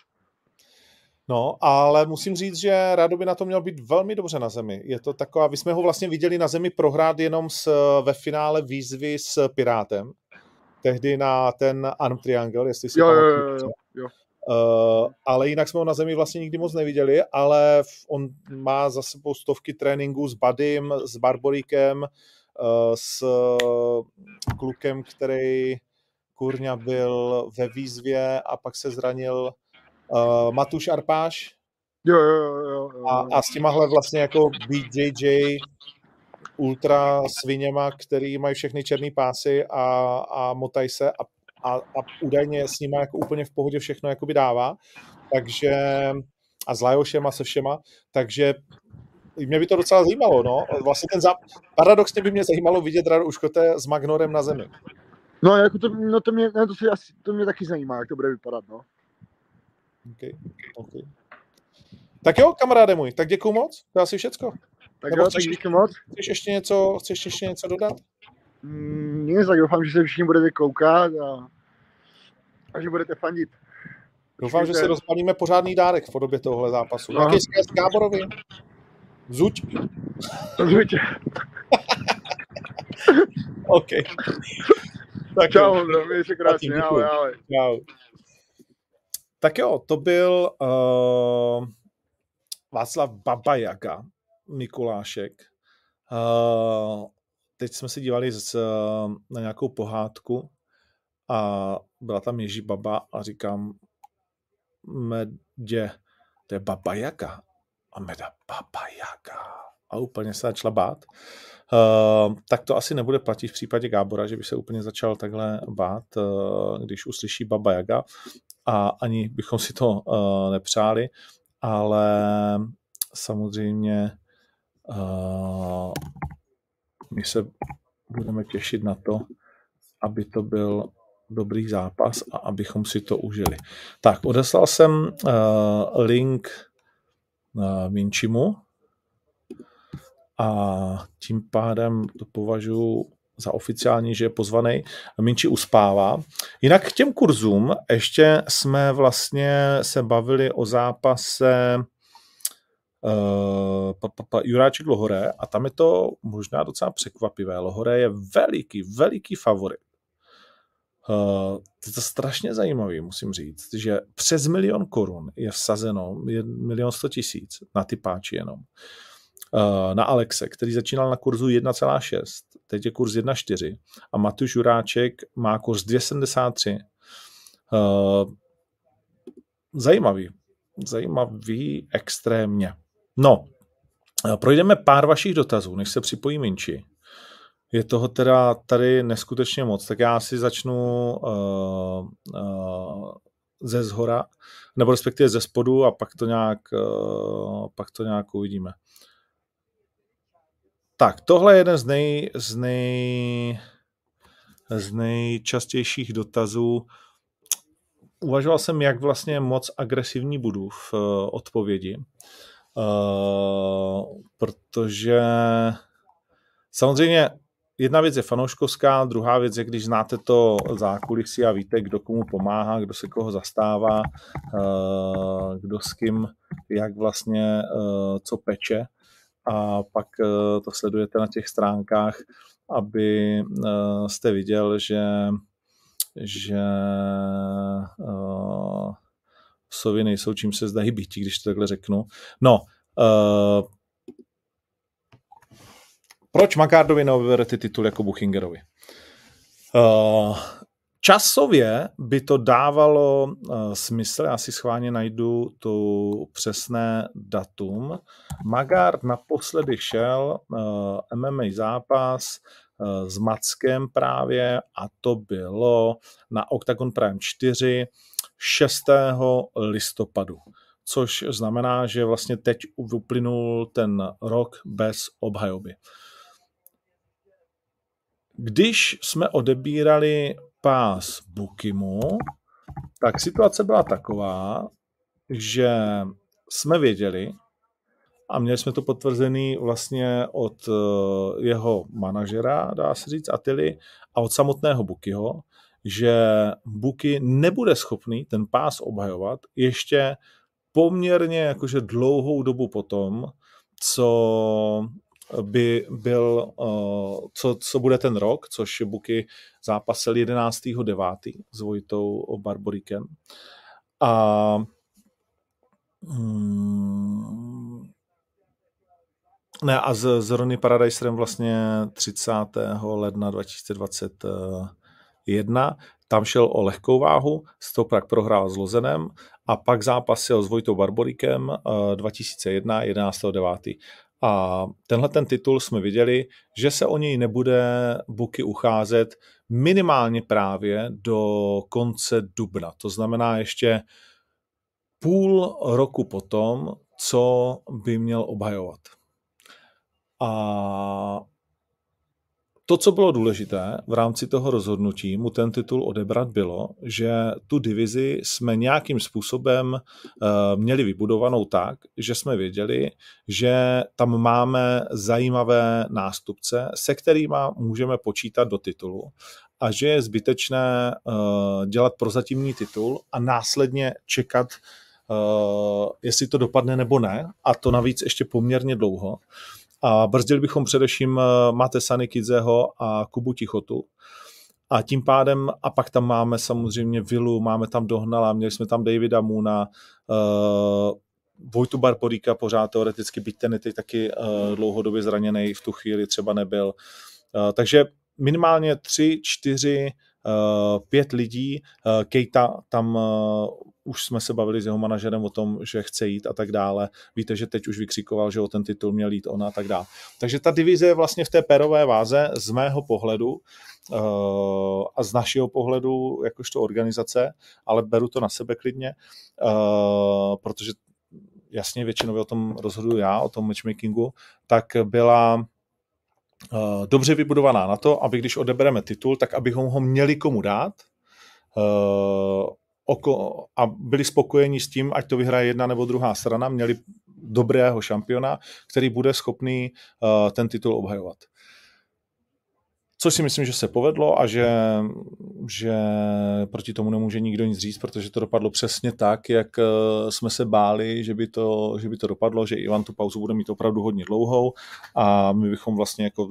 No, ale musím říct, že Rado by na to měl být velmi dobře na zemi. Je to taková, vy jsme ho vlastně viděli na zemi prohrát jenom s, ve finále výzvy s Pirátem. Tehdy na ten Arm Triangle, jestli si jo, jo, jo, jo, jo. Uh, ale jinak jsme ho na zemi vlastně nikdy moc neviděli, ale on má za sebou stovky tréninků s Badym, s Barboríkem, uh, s klukem, který kurňa byl ve výzvě a pak se zranil uh, Matuš Arpáš. Jo, jo, jo, jo. A, a s těmahle vlastně jako BJJ ultra sviněma, který mají všechny černé pásy a, a motají se a, a, a údajně s nimi jako úplně v pohodě všechno jakoby dává. Takže a s Lajošem a se všema, takže mě by to docela zajímalo, no. Vlastně ten zap... Paradoxně by mě zajímalo vidět Radu Uškote s Magnorem na zemi. No, jako to, no to, mě, no to, si asi, to mě taky zajímá, jak to bude vypadat, no. Okay. Okay. Tak jo, kamaráde můj, tak děkuju moc, to je asi všecko. Tak jo, tak díky moc. Chceš ještě něco, chceš ještě něco dodat? Mm, nic, tak doufám, že se všichni budete koukat a, a že budete fandit. Doufám, že si rozbalíme pořádný dárek v podobě tohohle zápasu. No. Jaký Gáborovi? Zuď. Zuď. OK. Tak Čau, Ondro, měj se krásně, ahoj, ahoj. Čau. Tak jo, to byl uh, Václav Babajaga, Mikulášek. Uh, teď jsme si dívali z, uh, na nějakou pohádku a byla tam Ježí Baba a říkám, medě, to je Baba Jaga. A meda Baba Jaga. A úplně se začala bát. Uh, tak to asi nebude platit v případě Gábora, že by se úplně začal takhle bát, uh, když uslyší Baba Jaga a ani bychom si to uh, nepřáli, ale samozřejmě uh, my se budeme těšit na to, aby to byl dobrý zápas a abychom si to užili. Tak, odeslal jsem uh, link uh, Minčimu a tím pádem to považuji za oficiální, že je pozvaný. Minči uspává. Jinak k těm kurzům ještě jsme vlastně se bavili o zápase uh, pa, pa, pa, Juráček Lohore a tam je to možná docela překvapivé. Lohore je veliký, veliký favorit. Uh, je to strašně zajímavý, musím říct, že přes milion korun je vsazeno, je milion sto tisíc na ty páči jenom. Uh, na Alexe, který začínal na kurzu 1,6, teď je kurz 1,4 a Matuš Juráček má kurz 2,73. Uh, zajímavý, zajímavý extrémně. No, projdeme pár vašich dotazů, než se připojí Minči. Je toho teda tady neskutečně moc, tak já si začnu uh, uh, ze zhora, nebo respektive ze spodu a pak to nějak, uh, pak to nějak uvidíme. Tak, tohle je jeden z, nej, z, nej, z nejčastějších dotazů. Uvažoval jsem, jak vlastně moc agresivní budu v uh, odpovědi, uh, protože samozřejmě jedna věc je fanouškovská, druhá věc je, když znáte to zákulisí a víte, kdo komu pomáhá, kdo se koho zastává, uh, kdo s kým, jak vlastně co peče a pak to sledujete na těch stránkách, aby jste viděl, že že uh, sovy nejsou čím se zdají být, když to takhle řeknu. No, uh, proč Makardovi nevyberete titul jako Buchingerovi? Uh, časově by to dávalo uh, smysl, já si schválně najdu tu přesné datum. Magard naposledy šel uh, MMA zápas s Mackem právě a to bylo na Octagon Prime 4 6. listopadu což znamená, že vlastně teď uplynul ten rok bez obhajoby. Když jsme odebírali pás Bukimu, tak situace byla taková, že jsme věděli, a měli jsme to potvrzený vlastně od eh, jeho manažera, dá se říct, Atily, a od samotného Bukyho, že Buky nebude schopný ten pás obhajovat ještě poměrně jakože dlouhou dobu potom, co by byl, uh, co, co bude ten rok, což Buky zápasil 11.9. s Vojtou Barborikem. A hmm, ne, a s, s Ronnie Paradiserem vlastně 30. ledna 2021. Tam šel o lehkou váhu, Stoprak prohrál s Lozenem a pak zápasil s Vojtou Barborikem 2001, 11.9. A tenhle ten titul jsme viděli, že se o něj nebude Buky ucházet minimálně právě do konce dubna. To znamená ještě půl roku potom, co by měl obhajovat. A to, co bylo důležité v rámci toho rozhodnutí mu ten titul odebrat, bylo, že tu divizi jsme nějakým způsobem uh, měli vybudovanou tak, že jsme věděli, že tam máme zajímavé nástupce, se kterými můžeme počítat do titulu a že je zbytečné uh, dělat prozatímní titul a následně čekat, uh, jestli to dopadne nebo ne, a to navíc ještě poměrně dlouho. A brzdili bychom především uh, Mate Sanikidzeho a Kubu Tichotu. A tím pádem, a pak tam máme samozřejmě Vilu, máme tam Dohnala, měli jsme tam Davida Moona, uh, Vojtu Barporíka pořád teoreticky, byť ten je teď taky uh, dlouhodobě zraněný, v tu chvíli třeba nebyl. Uh, takže minimálně tři, čtyři, uh, pět lidí. Uh, Kejta tam už jsme se bavili s jeho manažerem o tom, že chce jít a tak dále. Víte, že teď už vykřikoval, že o ten titul měl jít ona a tak dále. Takže ta divize je vlastně v té pérové váze z mého pohledu uh, a z našeho pohledu jakožto organizace, ale beru to na sebe klidně, uh, protože jasně většinou o tom rozhoduju já, o tom matchmakingu, tak byla uh, dobře vybudovaná na to, aby když odebereme titul, tak abychom ho měli komu dát oko, a byli spokojeni s tím, ať to vyhraje jedna nebo druhá strana, měli dobrého šampiona, který bude schopný uh, ten titul obhajovat. Což si myslím, že se povedlo a že, že proti tomu nemůže nikdo nic říct, protože to dopadlo přesně tak, jak jsme se báli, že by to, že by to dopadlo, že Ivan tu pauzu bude mít opravdu hodně dlouhou a my bychom vlastně jako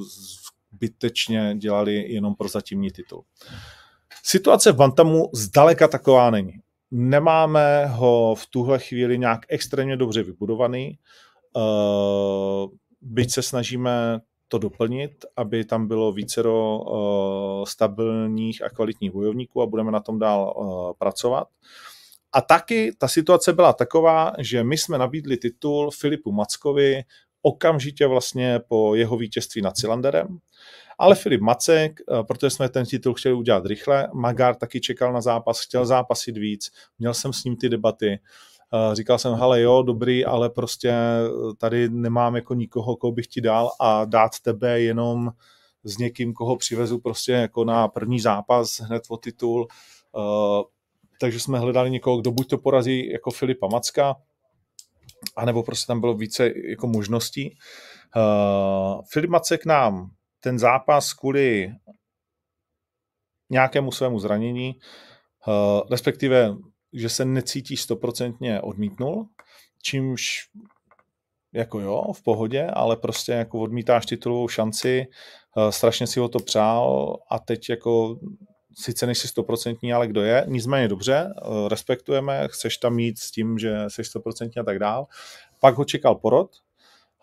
zbytečně dělali jenom pro zatímní titul. Situace v Bantamu zdaleka taková není. Nemáme ho v tuhle chvíli nějak extrémně dobře vybudovaný, byť se snažíme to doplnit, aby tam bylo vícero uh, stabilních a kvalitních bojovníků a budeme na tom dál uh, pracovat. A taky ta situace byla taková, že my jsme nabídli titul Filipu Mackovi okamžitě vlastně po jeho vítězství nad Cylanderem, ale Filip Macek, protože jsme ten titul chtěli udělat rychle, Magar taky čekal na zápas, chtěl zápasit víc, měl jsem s ním ty debaty, říkal jsem, hele jo, dobrý, ale prostě tady nemám jako nikoho, koho bych ti dal a dát tebe jenom s někým, koho přivezu prostě jako na první zápas hned o titul. Takže jsme hledali někoho, kdo buď to porazí jako Filipa Macka, anebo prostě tam bylo více jako možností. Filip Macek nám ten zápas kvůli nějakému svému zranění, respektive že se necítí stoprocentně odmítnul, čímž jako jo, v pohodě, ale prostě jako odmítáš titulovou šanci, eh, strašně si ho to přál a teď jako sice nejsi stoprocentní, ale kdo je, nicméně dobře, eh, respektujeme, chceš tam mít s tím, že jsi stoprocentní a tak dál. Pak ho čekal porod,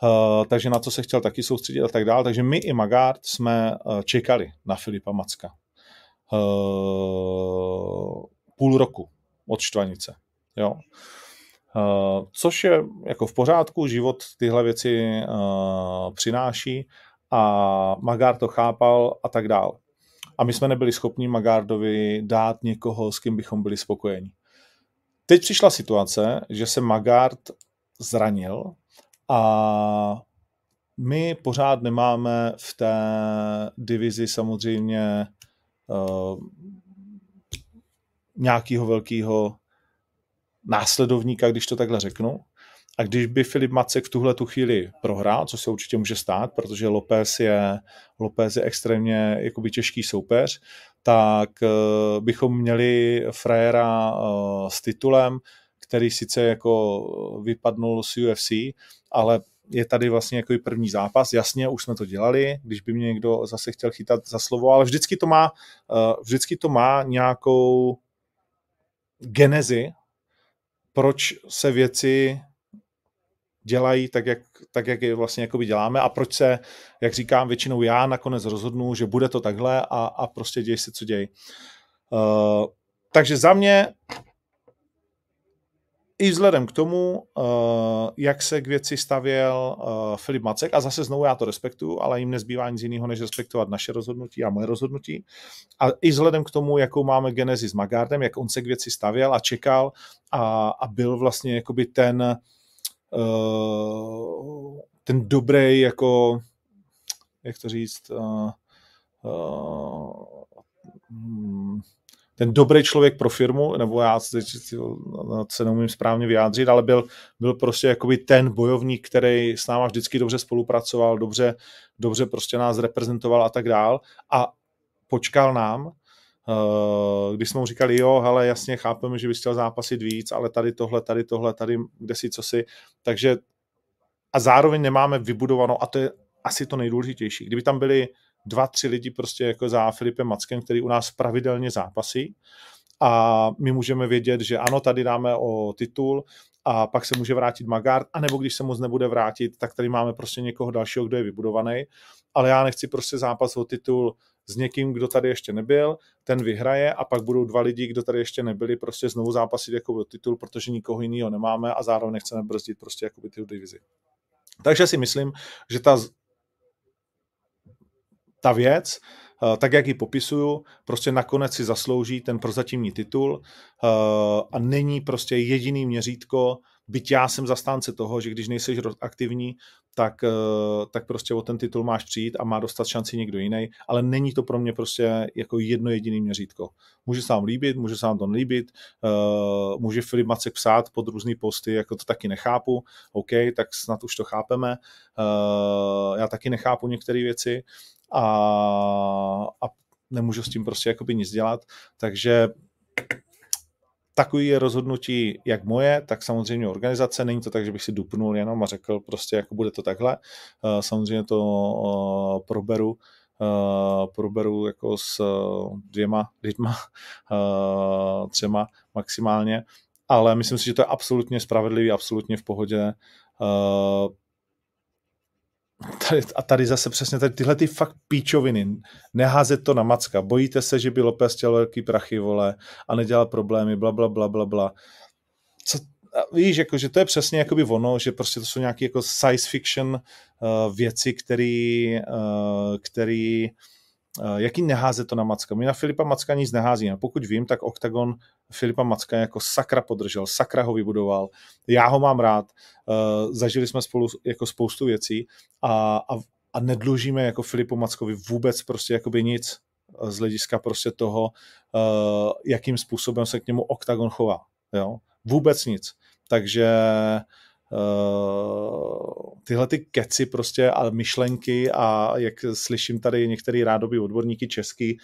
eh, takže na to se chtěl taky soustředit a tak dál. Takže my i Magard jsme čekali na Filipa Macka. Půl roku od štvanice. Jo. Uh, což je jako v pořádku, život tyhle věci uh, přináší a Magár to chápal a tak dál. A my jsme nebyli schopni Magardovi dát někoho, s kým bychom byli spokojeni. Teď přišla situace, že se Magard zranil a my pořád nemáme v té divizi samozřejmě uh, nějakého velkého následovníka, když to takhle řeknu. A když by Filip Macek v tuhle tu chvíli prohrál, co se určitě může stát, protože López je, López je extrémně jakoby těžký soupeř, tak uh, bychom měli frajera uh, s titulem, který sice jako vypadnul z UFC, ale je tady vlastně jako první zápas. Jasně, už jsme to dělali, když by mě někdo zase chtěl chytat za slovo, ale vždycky to má, uh, vždycky to má nějakou genezi, proč se věci dělají tak, jak, tak, jak je vlastně jakoby děláme a proč se, jak říkám, většinou já nakonec rozhodnu, že bude to takhle a, a prostě děj se, co děj. Uh, takže za mě i vzhledem k tomu, uh, jak se k věci stavěl uh, Filip Macek, a zase znovu já to respektuju, ale jim nezbývá nic jiného, než respektovat naše rozhodnutí a moje rozhodnutí. A i vzhledem k tomu, jakou máme genezi s Magardem, jak on se k věci stavěl a čekal a, a byl vlastně jakoby ten, uh, ten dobrý, jako, jak to říct, uh, ten dobrý člověk pro firmu, nebo já se neumím správně vyjádřit, ale byl, byl prostě jakoby ten bojovník, který s náma vždycky dobře spolupracoval, dobře, dobře prostě nás reprezentoval a tak dál. A počkal nám, eh, když jsme mu říkali, jo, hele, jasně, chápeme, že bys chtěl zápasit víc, ale tady tohle, tady tohle, tady kde si, co si, takže a zároveň nemáme vybudovanou, a to je asi to nejdůležitější, kdyby tam byli dva, tři lidi prostě jako za Filipem Mackem, který u nás pravidelně zápasí a my můžeme vědět, že ano, tady dáme o titul a pak se může vrátit Magard, anebo když se moc nebude vrátit, tak tady máme prostě někoho dalšího, kdo je vybudovaný, ale já nechci prostě zápas o titul s někým, kdo tady ještě nebyl, ten vyhraje a pak budou dva lidi, kdo tady ještě nebyli, prostě znovu zápasit jako o titul, protože nikoho jiného nemáme a zároveň nechceme brzdit prostě jako by ty divizi. Takže si myslím, že ta ta věc, eh, tak jak ji popisuju, prostě nakonec si zaslouží ten prozatímní titul eh, a není prostě jediný měřítko, byť já jsem zastánce toho, že když nejseš aktivní, tak, eh, tak prostě o ten titul máš přijít a má dostat šanci někdo jiný, ale není to pro mě prostě jako jedno jediný měřítko. Může se vám líbit, může se vám to nelíbit, může Filip Macek psát pod různý posty, jako to taky nechápu, OK, tak snad už to chápeme, já taky nechápu některé věci a, a nemůžu s tím prostě jakoby nic dělat, takže takový je rozhodnutí jak moje, tak samozřejmě organizace. Není to tak, že bych si dupnul jenom a řekl prostě, jako bude to takhle. Eh, samozřejmě to eh, proberu, eh, proberu jako s dvěma lidma, třema maximálně, ale myslím si, že to je absolutně spravedlivý, absolutně v pohodě tady, a tady zase přesně tady tyhle ty fakt píčoviny, neházet to na macka, bojíte se, že by Lopez chtěl velký prachy, vole, a nedělal problémy, bla, bla, bla, bla, bla. Co, víš, jako, že to je přesně jakoby ono, že prostě to jsou nějaké jako science fiction uh, věci, který, uh, uh, jaký neházet to na Macka. My na Filipa Macka nic neházíme. Pokud vím, tak Octagon Filipa Macka jako sakra podržel, sakra ho vybudoval. Já ho mám rád, uh, zažili jsme spolu jako spoustu věcí a, a, a nedlužíme jako Filipu Mackovi vůbec prostě jakoby nic z hlediska prostě toho, jakým způsobem se k němu Octagon chová. Jo? Vůbec nic. Takže Uh, tyhle ty keci prostě a myšlenky a jak slyším tady některý rádoby odborníky český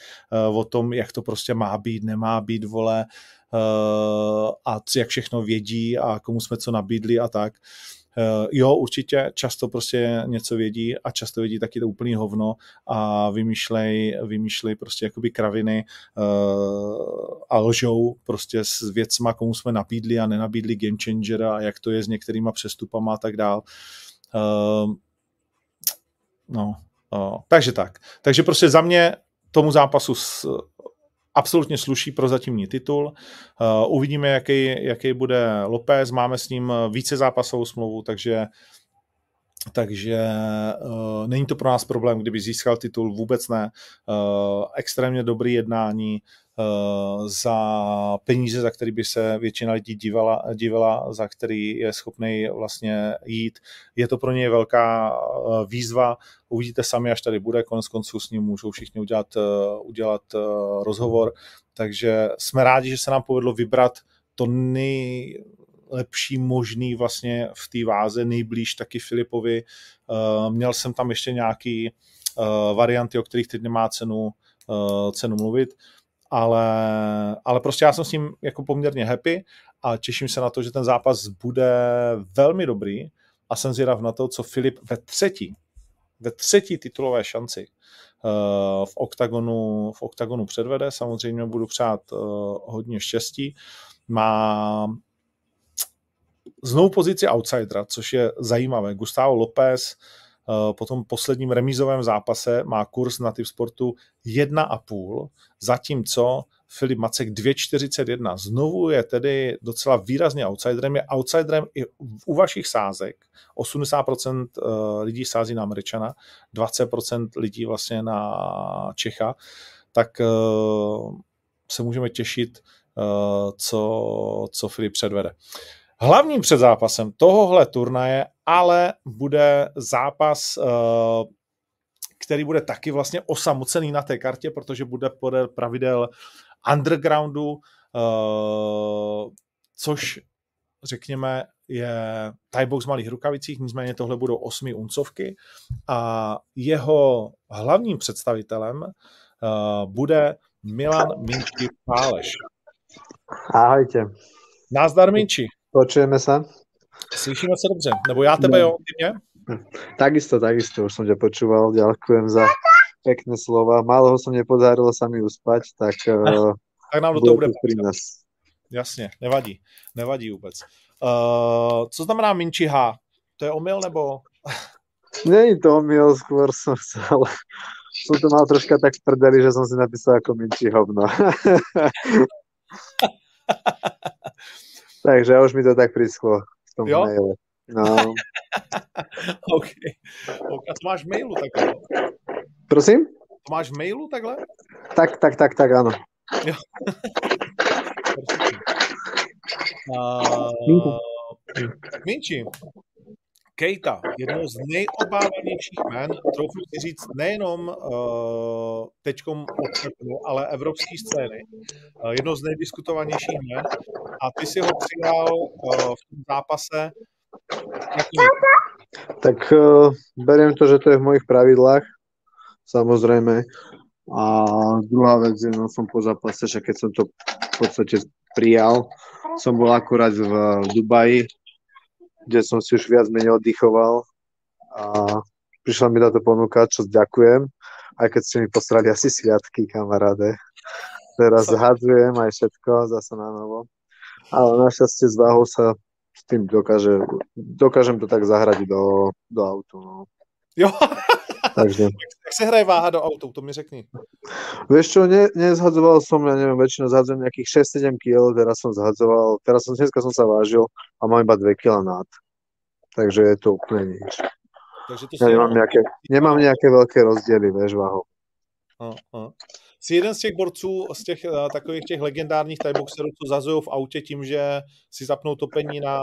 uh, o tom, jak to prostě má být, nemá být, vole, uh, a jak všechno vědí a komu jsme co nabídli a tak. Uh, jo, určitě, často prostě něco vědí a často vědí taky to úplný hovno a vymýšlej, vymýšlej prostě jakoby kraviny uh, a lžou prostě s věcma, komu jsme nabídli a nenabídli game changera a jak to je s některýma přestupama a tak dál. Uh, no, uh, takže tak. Takže prostě za mě tomu zápasu s, absolutně sluší pro zatímní titul. Uh, uvidíme, jaký, jaký bude López. Máme s ním více zápasovou smlouvu, takže takže uh, není to pro nás problém, kdyby získal titul, vůbec ne. Uh, extrémně dobrý jednání, Eh, za peníze, za který by se většina lidí dívala, dívala, za který je schopný vlastně jít. Je to pro něj velká eh, výzva, uvidíte sami, až tady bude, konec konců s ním můžou všichni udělat, eh, udělat rozhovor, takže jsme rádi, že se nám povedlo vybrat to nejlepší možný vlastně v té váze, nejblíž taky Filipovi. Měl jsem tam ještě nějaký varianty, o kterých teď nemá cenu, cenu mluvit ale, ale prostě já jsem s ním jako poměrně happy a těším se na to, že ten zápas bude velmi dobrý a jsem zvědav na to, co Filip ve třetí, ve třetí titulové šanci uh, v oktagonu, v oktagonu předvede. Samozřejmě budu přát uh, hodně štěstí. Má znovu pozici outsidera, což je zajímavé. Gustavo López Eh, po tom posledním remízovém zápase má kurz na typ sportu 1,5, zatímco Filip Macek 2,41. Znovu je tedy docela výrazně outsiderem. Je outsiderem i u vašich sázek. 80% eh, lidí sází na Američana, 20% lidí vlastně na Čecha. Tak eh, se můžeme těšit, co, co Filip předvede. Hlavním předzápasem tohohle turnaje ale bude zápas, eh, který bude taky vlastně osamocený na té kartě, protože bude podle pravidel undergroundu, uh, což řekněme je Thaibox v malých rukavicích, nicméně tohle budou osmi uncovky a jeho hlavním představitelem uh, bude Milan Minči Páleš. Ahojte. Názdar Minči. Počujeme sa? Slyšíme se dobře. Nebo já tebe, no. jo, ty mě? Takisto, takisto, už som ťa počúval. Ďakujem za pekné slova. Málo ho som nepodarilo sa mi uspať, tak, uh, tak nám do toho bude pri nás. Jasně, nevadí, nevadí vůbec. Uh, co znamená Minči H? To je omyl nebo? Není to omyl, skôr som chcel. Som to mal troška tak v prdeli, že som si napísal ako Minči hovno. Takže už mi to tak prischlo v tom jo? maile. No. OK. OK. A to máš v mailu takhle? Prosím? To máš v mailu takhle? Tak, tak, tak, tak, áno. Jo. uh, Minči, Kejta, jedno z nejobávanějších jmen, trochu si říct, nejenom uh, teďkom od ale evropské scény. Uh, jedno z nejdiskutovanějších jmen. A ty si ho přijal uh, v tom zápase. Tak uh, beriem to, že to je v mojich pravidlách, samozrejme. A druhá vec je, no som po zápase, že keď som to v podstate prijal, som bol akurát v Dubaji, kde som si už viac menej oddychoval a prišla mi táto ponuka, čo ďakujem, aj keď ste mi postrali asi sviatky, kamaráde. Teraz zhadzujem aj všetko zase na novo. Ale našťastie s váhou sa s tým dokáže, dokážem to tak zahradiť do, do autu. No. Jo, Takže... Jak se hraje váha do autu, to mi řekni. Vieš čo, ne, nezhadzoval som, ja neviem, väčšinou zhadzujem nejakých 6-7 kg, teraz som zhadzoval, teraz som, dneska som sa vážil a mám iba 2 kg nad. Takže je to úplne nič. Takže to ja nemám, nejaké, nemám nejaké veľké rozdiely, vieš, váhou. Jsi jeden z těch borců, z těch uh, takových těch legendárních tajboxerů, co zazují v autě tím, že si zapnou topení na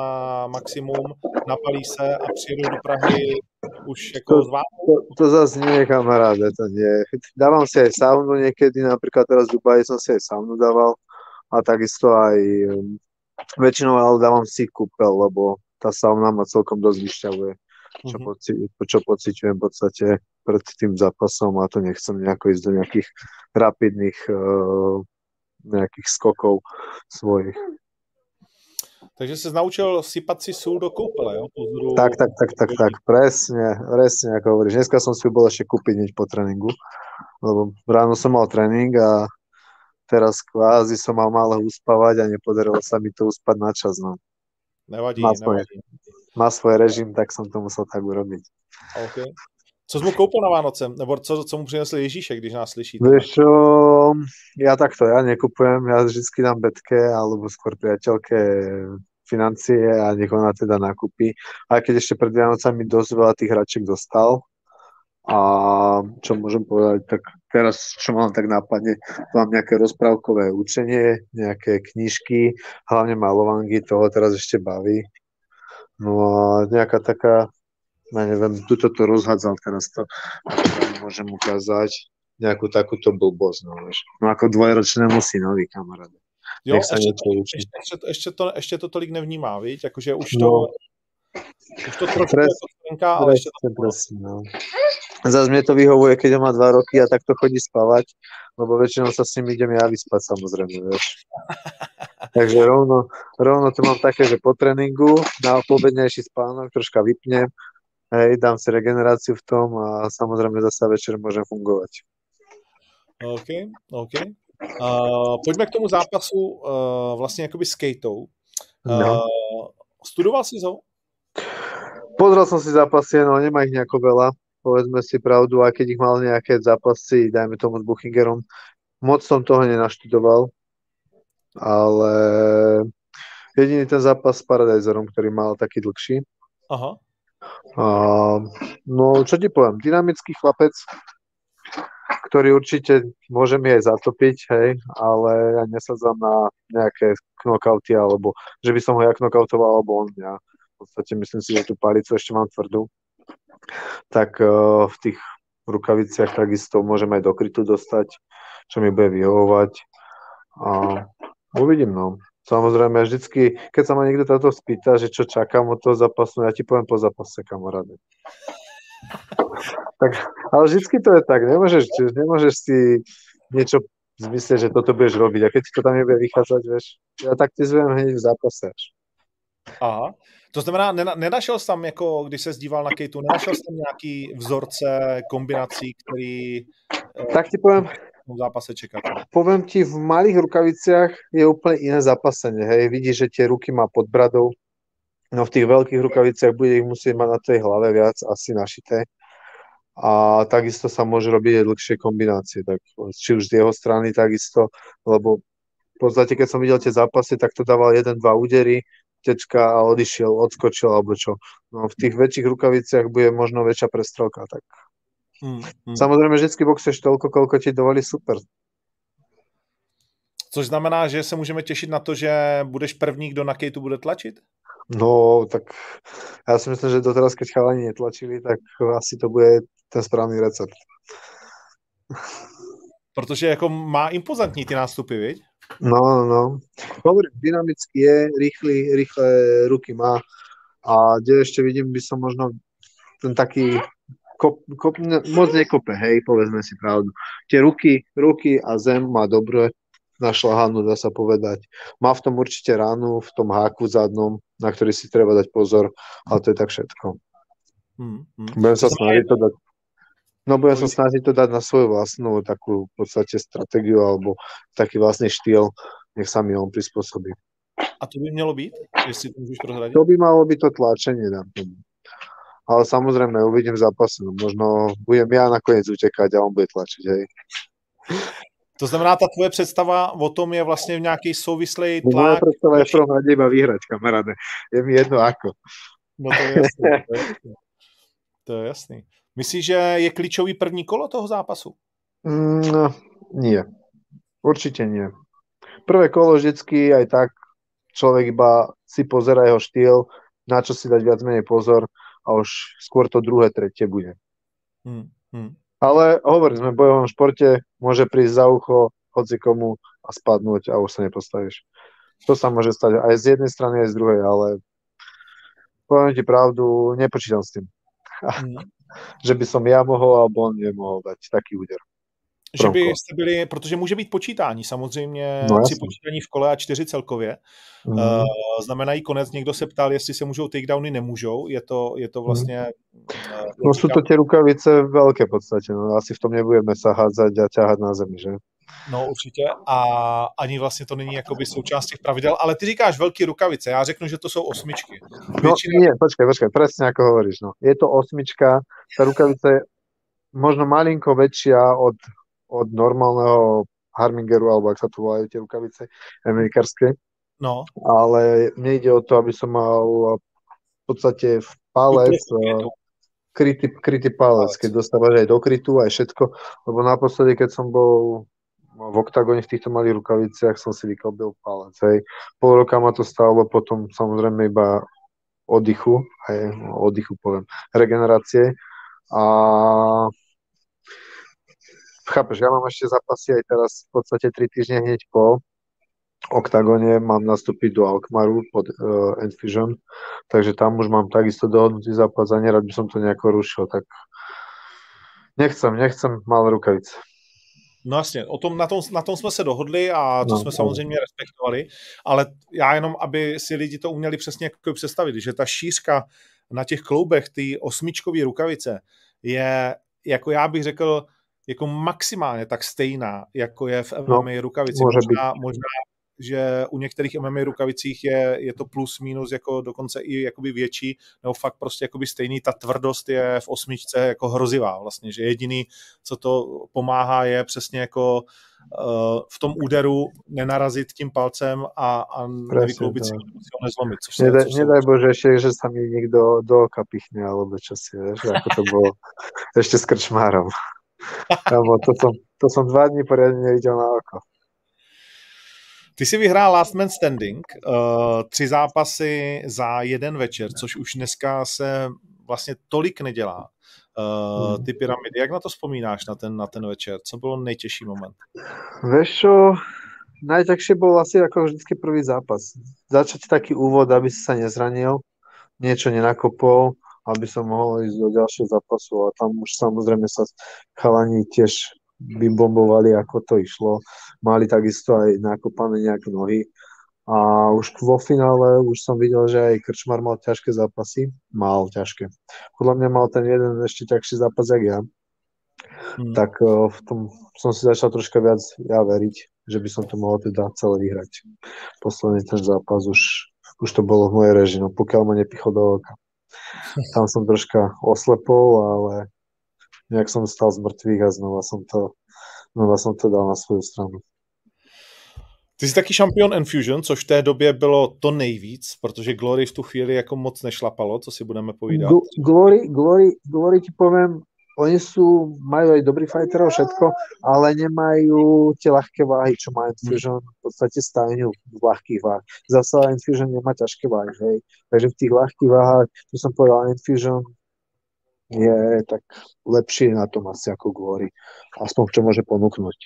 maximum, napalí se a přijedou do Prahy už jako to, to, to zase nie, kamaráde, to nie. Dávam si aj saunu niekedy, napríklad teraz v Dubaji som si aj saunu dával a takisto aj um, väčšinou ale dávam si kúpel, lebo tá sauna ma celkom dosť vyšťavuje čo, mm-hmm. poci, čo pociťujem v podstate pred tým zápasom a to nechcem nejako ísť do nejakých rapidných uh, nejakých skokov svojich. Takže si naučil sypať si sůl do koupele, jo? Pozoru... Tak, tak, tak, tak, tak, presne, presne ako hovoríš. Dneska som si ju bol ešte kúpiť hneď po tréningu, lebo ráno som mal tréning a teraz kvázi som mal málo uspávať a nepodarilo sa mi to uspať na čas, no. Nevadí, má svoj, nevadí. Má svoj režim, tak som to musel tak urobiť. Okay. Co jsi mu koupil na Vánoce? Nebo co, co mu přinesl Ježíšek, když nás slyší? Vieš čo, ja takto, ja nekupujem, ja vždy dám betke alebo skôr priateľke financie a nech ona teda nakúpi. Aj keď ešte pred Vianocami dosť veľa tých hračiek dostal, a čo môžem povedať, tak teraz, čo mám tak nápadne, mám nejaké rozprávkové učenie, nejaké knižky, hlavne malovangy, toho teraz ešte baví. No a nejaká taká, ja neviem, tuto to rozhádzal teraz to, môžem ukázať, nejakú takúto blbosť, no, vieš. no ako dvojročnému synovi, kamaráde. Jo, ještě, ještě, ještě, ještě, to, ještě to tolik nevnímá, víš, jakože už to, no. už to trošku Pres, jako ale ještě to... Presne, no. Zas mne to vyhovuje, keď má dva roky a takto chodí spávať, lebo väčšinou sa s ním idem ja vyspať samozrejme, vieš. Takže rovno, rovno to mám také, že po tréningu na pobednejší spánok troška vypnem, hej, dám si regeneráciu v tom a samozrejme zase večer môžem fungovať. OK, OK. Uh, pojďme k tomu zápasu uh, vlastně jakoby skateou. Uh, no. Studoval si ho? Pozrel som si zápasy, no nemá ich nejako veľa povedzme si pravdu, aj keď ich mal nejaké zápasy, dajme tomu s Buchingerom, moc som toho nenaštudoval, ale jediný ten zápas s Paradiserom, ktorý mal taký dlhší. Aha. A, no, čo ti poviem, dynamický chlapec, ktorý určite môže mi aj zatopiť, hej, ale ja nesadzam na nejaké knockouty, alebo že by som ho ja knockoutoval, alebo on ja. V podstate myslím si, že tú palicu ešte mám tvrdú tak eh, v tých rukaviciach takisto môžem aj do krytu dostať, čo mi bude vyhovovať. A uvidím, no. Samozrejme, vždycky, keď sa ma niekto táto spýta, že čo čakám od toho zápasu, ja ti poviem po zápase, kamaráde. tak, ale vždycky to je tak, nemôžeš, nemôžeš si niečo zmyslieť, že toto budeš robiť. A keď ti to tam nebude vychádzať, vieš, ja tak ti zviem hneď v zápase. Aha. To znamená, nenašel jsi tam, jako, když se zdíval na Kejtu, nenašel jsi tam nějaký vzorce, kombinací, který eh, tak ti poviem, v zápase čekat? Poviem ti, v malých rukaviciach je úplne iné zapasenie, hej, vidíš, že tie ruky má pod bradou, no v tých veľkých rukaviciach bude ich musieť mať na tej hlave viac asi našité a takisto sa môže robiť aj dlhšie kombinácie, tak či už z jeho strany takisto, lebo v podstate, keď som videl tie zápasy, tak to dával jeden, dva údery, tečka a odišiel, odskočil alebo čo. No v tých väčších rukaviciach bude možno väčšia prestrelka, tak hmm, hmm. Samozřejmě vždycky boxuješ toľko, koľko ti dovolí super. Což znamená, že se můžeme těšit na to, že budeš první, kdo na Kejtu bude tlačit? No, tak já si myslím, že doteraz, keď chalani netlačili, tak asi to bude ten správný recept. Protože jako má impozantní ty nástupy, viď? No, no, no. Hovorím, dynamicky je, rýchly, rýchle ruky má a kde ešte vidím, by som možno ten taký kop, kop, ne, moc nekope, hej, povedzme si pravdu. Tie ruky, ruky a zem má dobre našľahanú, dá sa povedať. Má v tom určite ránu, v tom háku zadnom, na ktorý si treba dať pozor, ale to je tak všetko. Hmm, hmm. Budem sa snažiť to dať No budem sa snažiť to dať na svoju vlastnú takú v podstate stratégiu alebo taký vlastný štýl, nech sa mi on prispôsobí. A to by mělo být, jestli to můžeš prozradiť? To by malo byť to tlačenie, dám tomu. Ale samozrejme, uvidím v zápase. No, možno budem ja nakoniec utekať a on bude tlačiť, hej. To znamená, ta tvoje představa o tom je vlastně v nějaký souvislý tlak. Moja představa je v prvom rade iba vyhrať, kamaráde. Je mi jedno ako. No to je jasný. To je jasný. To je jasný. Myslíš, že je klíčový první kolo toho zápasu? Mm, no, nie. Určite nie. Prvé kolo vždycky aj tak človek iba si pozera jeho štýl, na čo si dať viac menej pozor a už skôr to druhé, tretie bude. Hmm, hmm. Ale hovorím, sme v bojovom športe, môže prísť za ucho hoci komu a spadnúť a už sa nepostavíš. To sa môže stať aj z jednej strany, aj z druhej, ale poviem ti pravdu, nepočítam s tým. Hmm že by som ja mohol, alebo on nemohol dať taký úder. Že by jste byli, protože může být počítání, samozřejmě no, tři počítání v kole a čtyři celkově. Mm. Uh, znamenají konec, někdo se ptal, jestli se můžou takedowny, nemůžou, je to, je to vlastně... Mm. Uh, no jsou to ty rukavice velké v podstatě, no asi v tom nebudeme sa hádzať a ťahať na zemi, že? No určitě a ani vlastně to není jakoby součást těch pravidel, ale ty říkáš velký rukavice, já řeknu, že to jsou osmičky. No, Většina... No nie, počkej, počkej, presne ako hovoríš, no. Je to osmička, tá rukavica je možno malinko väčšia od, od normálneho Harmingeru, alebo ak sa tu volajú tie rukavice amerikárske. No. Ale mne ide o to, aby som mal v podstate v palec krytý, krytý palec, keď dostávaš aj do krytu, aj všetko, lebo naposledy, keď som bol v oktagone v týchto malých rukaviciach som si vyklbil palec. Hej. Pol roka ma to stálo potom samozrejme iba oddychu, hej, oddychu poviem, regenerácie. A chápeš, ja mám ešte zápasy aj teraz v podstate 3 týždne hneď po oktagone mám nastúpiť do Alkmaru pod uh, Enfusion, takže tam už mám takisto dohodnutý zápas a nerad by som to nejako rušil, tak nechcem, nechcem malé rukavice. No jasně, o tom, na, tom, na tom jsme se dohodli a to no, jsme samozřejmě respektovali, ale já jenom, aby si lidi to uměli přesně jako představit, že ta šířka na těch kloubech, ty osmičkové rukavice je, jako já bych řekl, jako maximálně tak stejná, jako je v MMA no, rukavici. Možná, možná že u některých MMA rukavicích je, je to plus minus jako dokonce i jakoby větší, nebo fakt prostě jakoby stejný, ta tvrdost je v osmičce jako hrozivá vlastně, že jediný, co to pomáhá, je přesně jako uh, v tom úderu nenarazit tím palcem a, a nevykloubit si, si ho nezlomit. Což nedaj, což nedaj Bože ešte, že sa mi niekto do oka pichne, alebo čo si, vieš, ako to bolo ešte s krčmárom. To, som, to som dva dní poriadne nevidel na oko. Ty si vyhrál Last Man Standing, uh, tři zápasy za jeden večer, což už dneska se vlastně tolik nedělá. uh, ty pyramidy. Jak na to vzpomínáš, na ten, na ten večer? Co bylo nejtěžší moment? Vieš čo, najťažšie bol asi ako vždycky prvý zápas. Začať taký úvod, aby si sa nezranil, niečo nenakopol, aby som mohol ísť do ďalšieho zápasu a tam už samozrejme sa chalani tiež vybombovali, ako to išlo. Mali takisto aj nakopané nejaké nohy. A už vo finále už som videl, že aj Krčmar mal ťažké zápasy. Mal ťažké. Podľa mňa mal ten jeden ešte ťažší zápas, jak ja. Hmm. Tak uh, v tom som si začal troška viac ja veriť, že by som to mohol teda celé vyhrať. Posledný ten zápas už, už to bolo v mojej reži, no pokiaľ ma nepichol do oka. Tam som troška oslepol, ale nejak som stal z mŕtvych a znova som to, znova som to dal na svoju stranu. Ty jsi taky šampion Enfusion, což v té době bylo to nejvíc, protože Glory v tu chvíli jako moc nešlapalo, co si budeme povídat. Glory, Glory, Glory ti poviem, oni sú, majú aj dobrý fighterov, všetko, ale nemajú tie ľahké váhy, čo má Enfusion, v podstate stajňu v ľahkých váh. Zasa Enfusion nemá ťažké váhy, hej. Takže v tých ľahkých váhách, to som povedal, Enfusion je tak lepší na tom asi ako Glory. Aspoň čo môže ponúknuť.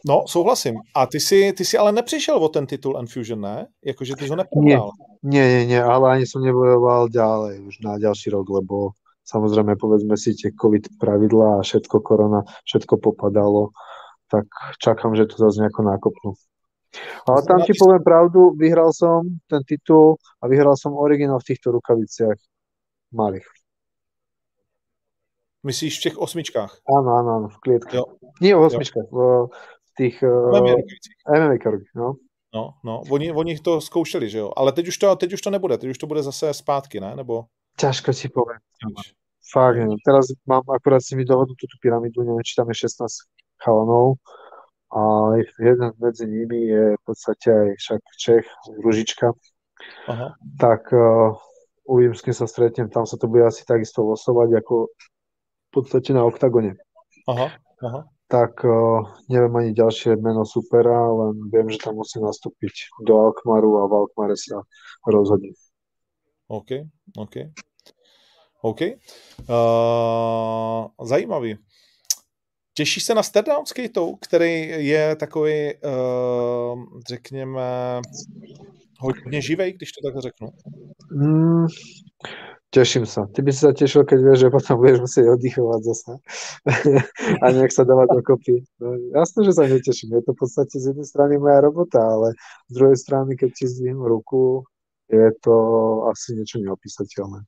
No, souhlasím. A ty si, ty si ale nepřišel o ten titul Enfusion, ne? Jakože ty ho nepodal. Nie, nie, nie, ale ani som nebojoval ďalej už na ďalší rok, lebo samozrejme povedzme si tie covid pravidlá a všetko korona, všetko popadalo, tak čakám, že to zase nejako nákopnú. Ale tam ti poviem pravdu, vyhral som ten titul a vyhral som originál v týchto rukaviciach malých. Myslíš v těch osmičkách? Áno, áno, áno, v klietke. Jo. Nie v osmičkách, v, tých MMA uh, no. No, no, oni, oni to zkoušeli, že jo, ale teď už to, teď už to nebude, teď už to bude zase zpátky, ne, nebo? Ťažko si poviem. Fakt, neviem. Teraz mám akurát si mi dohodnutú tú pyramidu, neviem, či tam je 16 chalanov a jeden medzi nimi je v podstate aj však Čech, Ružička. Aha. Tak uh, uvidím, s kým sa stretnem, tam sa to bude asi takisto losovať ako v podstate na oktagone. Aha, aha tak uh, neviem ani ďalšie meno supera, len viem, že tam musí nastúpiť do Alkmaru a v Alkmare sa rozhodne. OK, OK. OK. Uh, zajímavý. Těšíš se na Stardown Skate, který je takový, uh, řekněme, hodně živej, když to tak řeknu? Mm, Teším sa. Ty by si sa tešil, keď vieš, že potom budeš musieť oddychovať zase a nech sa dávať dokopy. No, jasné, že sa neteším. Je to v podstate z jednej strany moja robota, ale z druhej strany, keď ti zdvihnu ruku, je to asi niečo neopísateľné.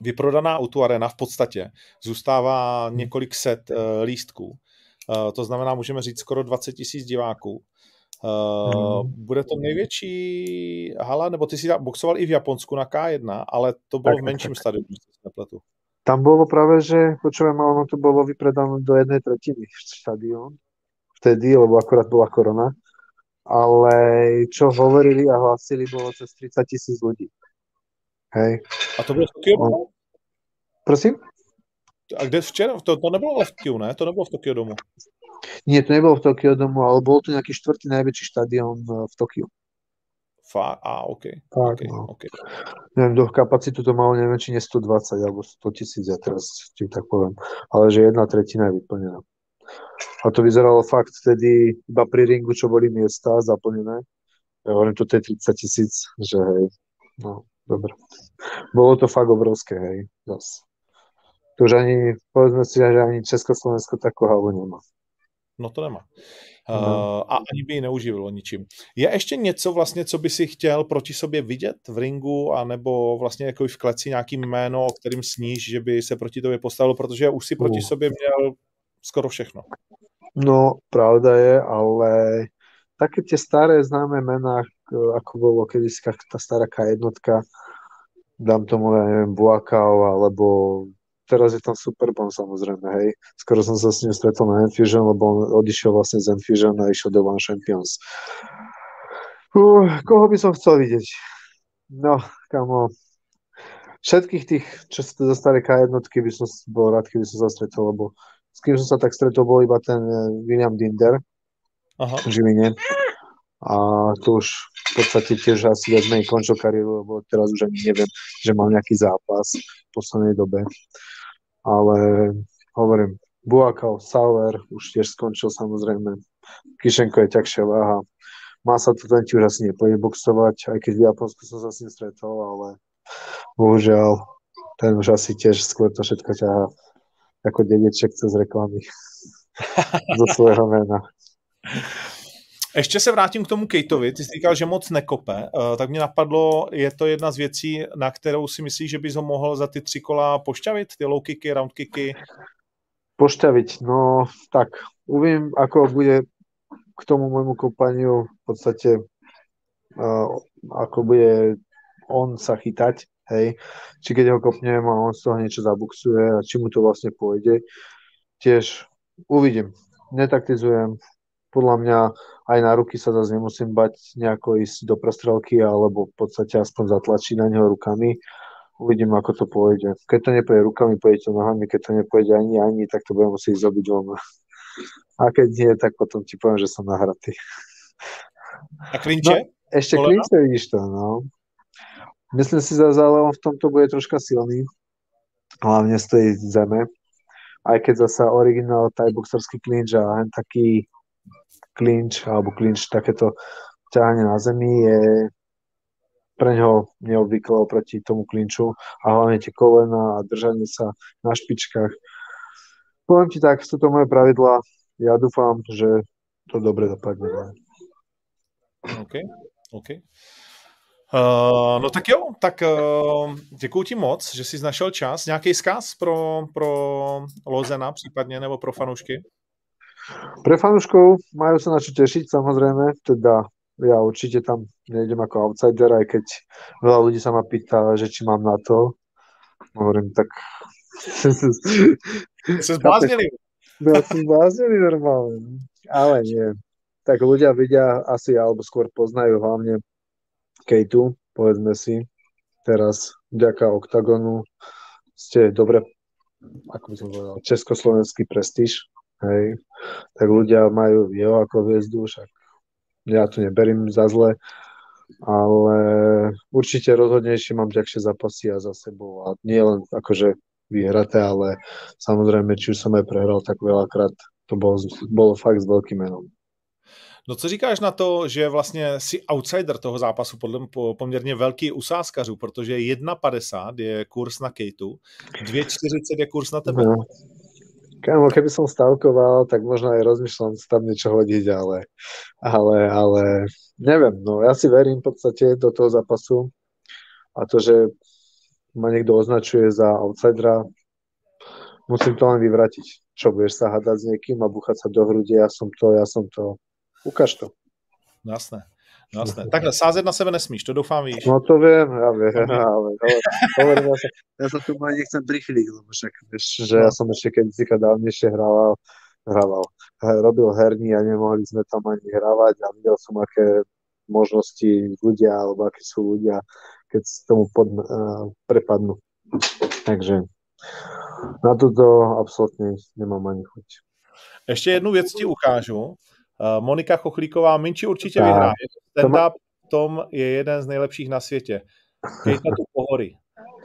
Vyprodaná Auto Arena v podstatě zůstává hm. několik set uh, lístků. Uh, to znamená, můžeme říct skoro 20 tisíc diváků. Uh, bude to největší hala, nebo ty si boxoval i v Japonsku na K1, ale to bylo tak, v menším tak. stadionu, nepletu. Tam bolo práve, že počujem, ono to bolo vypredané do jednej tretiny štadión vtedy, lebo akorát bola korona. Ale čo hovorili a hlasili, bolo cez 30 tisíc ľudí. Hej. A to bylo v Tokiu? Prosím? A kde včera? To, to nebylo v Tokiu, ne? To nebylo v Tokiu domu. Nie, to nebolo v Tokio domu, ale bol to nejaký štvrtý najväčší štadión eh, v Tokiu. Fá, a, OK. Tak, okay, no. okay. Neviem, do kapacitu to malo, neviem, či nie 120 alebo 100 tisíc, ja teraz ti tak poviem. Ale že jedna tretina je vyplnená. A to vyzeralo fakt vtedy iba pri ringu, čo boli miesta zaplnené. Ja hovorím, toto je 30 tisíc, že hej, no, dobre. Bolo to fakt obrovské, hej, zas. To už ani, povedzme si, že ani Československo takú halu nemá. No to nemá. Uh, a ani by ji neuživilo ničím. Je ještě něco vlastně, co by si chtěl proti sobě vidět v ringu, anebo vlastně jako v kleci nějaký jméno, o kterým sníš, že by se proti tobě postavil, protože už si proti uh. sobě měl skoro všechno. No, pravda je, ale také tie staré známe mená, ako bolo kedysi tá stará K1, dám tomu, ja neviem, Buakao, alebo teraz je tam Superbomb samozrejme, hej. Skoro som sa s ním stretol na Enfusion, lebo on odišiel vlastne z Enfusion a išiel do One Champions. Uh, koho by som chcel vidieť? No, kamo, všetkých tých, čo sa dostali K1, by som bol rád, keby som sa stretol, lebo s kým som sa tak stretol, bol iba ten eh, William Dinder Aha. v Žiline. A to už v podstate tiež asi viac menej končil kariéru, lebo teraz už ani neviem, že mal nejaký zápas v poslednej dobe. ale hovorím, Buakal, Sauer už tiež skončil samozrejme. Kišenko je ťažšia váha. Má sa to ten už asi nepôjde boxovať, aj keď v Japonsku som sa s ním stretol, ale bohužiaľ ten už asi tiež skôr to všetko ťahá ako dedeček cez reklamy do svojho mena. Ještě se vrátím k tomu Kejtovi. Ty jsi říkal, že moc nekope. Uh, tak mě napadlo, je to jedna z věcí, na kterou si myslíš, že bys ho mohl za ty tři kola pošťavit? Ty low kicky, round kicky? Pošťaviť? No tak, uvidím, ako bude k tomu môjmu kopaniu v podstate uh, ako bude on sa chytať, hej, či keď ho kopnem a on z toho niečo zabuxuje a či mu to vlastne pôjde, tiež uvidím. Netaktizujem, podľa mňa aj na ruky sa zase nemusím bať nejako ísť do prestrelky alebo v podstate aspoň zatlačiť na neho rukami. Uvidím, ako to pôjde. Keď to nepôjde rukami, pôjde to nohami, keď to nepôjde ani ani, tak to budem musieť zobiť von. A keď nie, tak potom ti poviem, že som nahratý. A klinče? No, ešte Kolena? klinče vidíš to, no. Myslím si, že ale on v tomto bude troška silný. Hlavne z tej zeme. Aj keď zasa originál thai boxerský klinč a taký klinč alebo klinč, takéto ťahanie na zemi je pre neho neobvyklé oproti tomu klinču a hlavne tie kolena a držanie sa na špičkách. Poviem ti tak, sú to moje pravidlá. Ja dúfam, že to dobre dopadne. OK, OK. Uh, no tak jo, tak uh, děkuji ti moc, že jsi našel čas. Nějaký zkaz pro, pro Lozena případně nebo pro fanoušky? Pre fanúškov majú sa na čo tešiť, samozrejme, teda ja určite tam nejdem ako outsider, aj keď veľa ľudí sa ma pýta, že či mám na to. Hovorím, tak... Sa zbláznili. Ja som zbláznili normálne. Ale nie. Tak ľudia vidia asi, alebo skôr poznajú hlavne Kejtu, povedzme si. Teraz vďaka OKTAGONu ste dobre, ako by som povedal, československý prestíž hej, tak ľudia majú jeho ako hviezdu, však ja to neberím za zle, ale určite rozhodnejšie mám ďakšie zápasy a za sebou a nie len akože vyhraté, ale samozrejme, či už som aj prehral, tak veľakrát to bolo, bolo fakt s veľkým menom. No co říkáš na to, že vlastně si outsider toho zápasu podle poměrně velký u sázkařů, protože 1,50 je kurz na Kejtu, 2,40 je kurz na tebe. No, Kámo, keby som stavkoval, tak možno aj rozmýšľam tam niečo hodiť, ale, ale, ale neviem, no ja si verím v podstate do toho zápasu a to, že ma niekto označuje za outsidera, musím to len vyvratiť. Čo, budeš sa hádať s niekým a buchať sa do hrudi, ja som to, ja som to. Ukáž to. Jasné. No jasné. Takhle, sázet na sebe nesmíš, to doufám víš. No to viem, ja viem, ale, ale, sa, ja sa tu ani nechcem prichyliť, lebo však vieš, že ja som ešte keď si dávnejšie hrával, hrával, robil herní a nemohli sme tam ani hrávať a videl som, aké možnosti ľudia, alebo aké sú ľudia, keď s tomu pod, uh, prepadnú. Takže na toto absolútne nemám ani chuť. Ještě jednu věc ti ukážu. Eh, Monika Chochlíková, Minči určitě tak. vyhrá. Stand-up Tom je jeden z nejlepších na světě. Kejta tu pohory.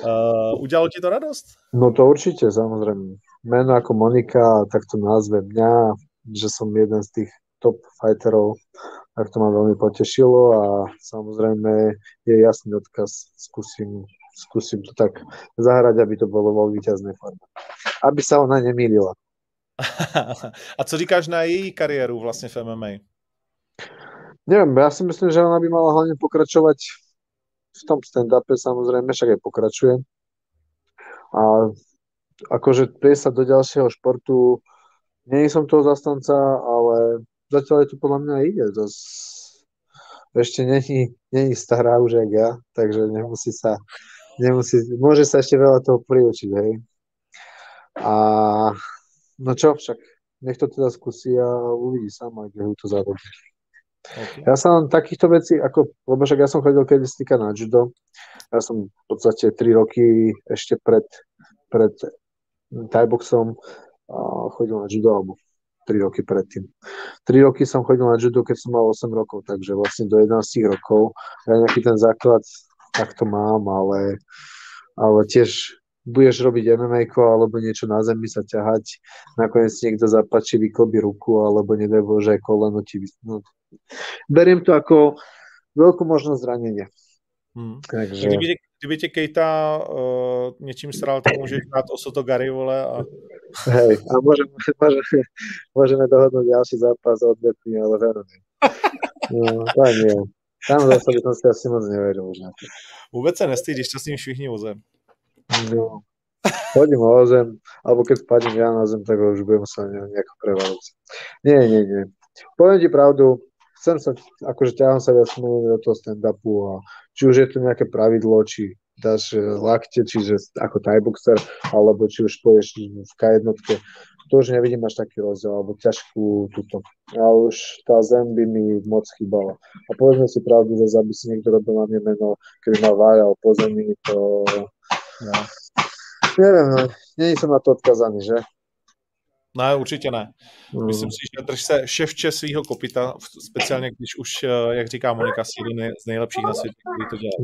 Uh, udělalo ti to radost? No to určite, samozrejme. Meno ako Monika, tak to názve mňa, že som jeden z tých top fighterov, tak to ma veľmi potešilo a samozrejme je jasný odkaz, skúsim, skúsim to tak zahrať, aby to bolo vo víťaznej forme. Aby sa ona nemýlila. A co říkáš na její kariéru vlastně v MMA? Neviem, ja si myslím, že ona by mala hlavne pokračovať v tom stand-upe, samozrejme, však aj pokračuje. A akože sa do ďalšieho športu, nie som toho zastanca, ale zatiaľ je to podľa mňa ide. To ešte není, není stará už jak ja, takže nemusí sa, nemusí, môže sa ešte veľa toho priučiť, hej. A No čo však, nech to teda skúsi a uvidí sama, kde ho to zarobí. Okay. Ja sa len takýchto vecí, ako, lebo však ja som chodil kedy stýka na judo, ja som v podstate 3 roky ešte pred, pred thaiboxom chodil na judo, alebo 3 roky predtým. 3 roky som chodil na judo, keď som mal 8 rokov, takže vlastne do 11 rokov. Ja nejaký ten základ takto mám, ale, ale tiež budeš robiť MMA alebo niečo na zemi sa ťahať, nakoniec niekto zapačí, vyklobí ruku alebo nedaj Bože koleno ti no, Beriem to ako veľkú možnosť zranenia. Hmm. Takže... Kdyby, tě, kdyby tě Kejta uh, něčím sral, tak můžeš dát o Soto Gary, vole. A... Hej, a môžeme, môžeme, môžeme dohodnúť ďalší zápas odvetný, ale veru. No, to nie. Tam zase by som si asi moc to. Vůbec se nestydíš, to s ním všichni vozem. No, Chodím o zem, alebo keď spadím ja na zem, tak už budem sa nejako prevaliť. Nie, nie, nie. Poviem ti pravdu, chcem sa, akože ťahám sa viac do toho stand-upu a či už je to nejaké pravidlo, či dáš e, lakte, čiže ako Thai boxer, alebo či už pôjdeš v K1, to už nevidím až taký rozdiel, alebo ťažkú túto. A už tá zem by mi moc chýbala. A povedzme si pravdu, že aby si niekto robil na mne meno, keby ma váľal po zemi, to... Ja. Neviem, no, není som na to odkazaný, že? Ne, určitě ne. Mm. Myslím si, že drž se ševče svého kopita, speciálně když už, eh, jak říká Monika, si jeden z nejlepších na světě, který to dělá.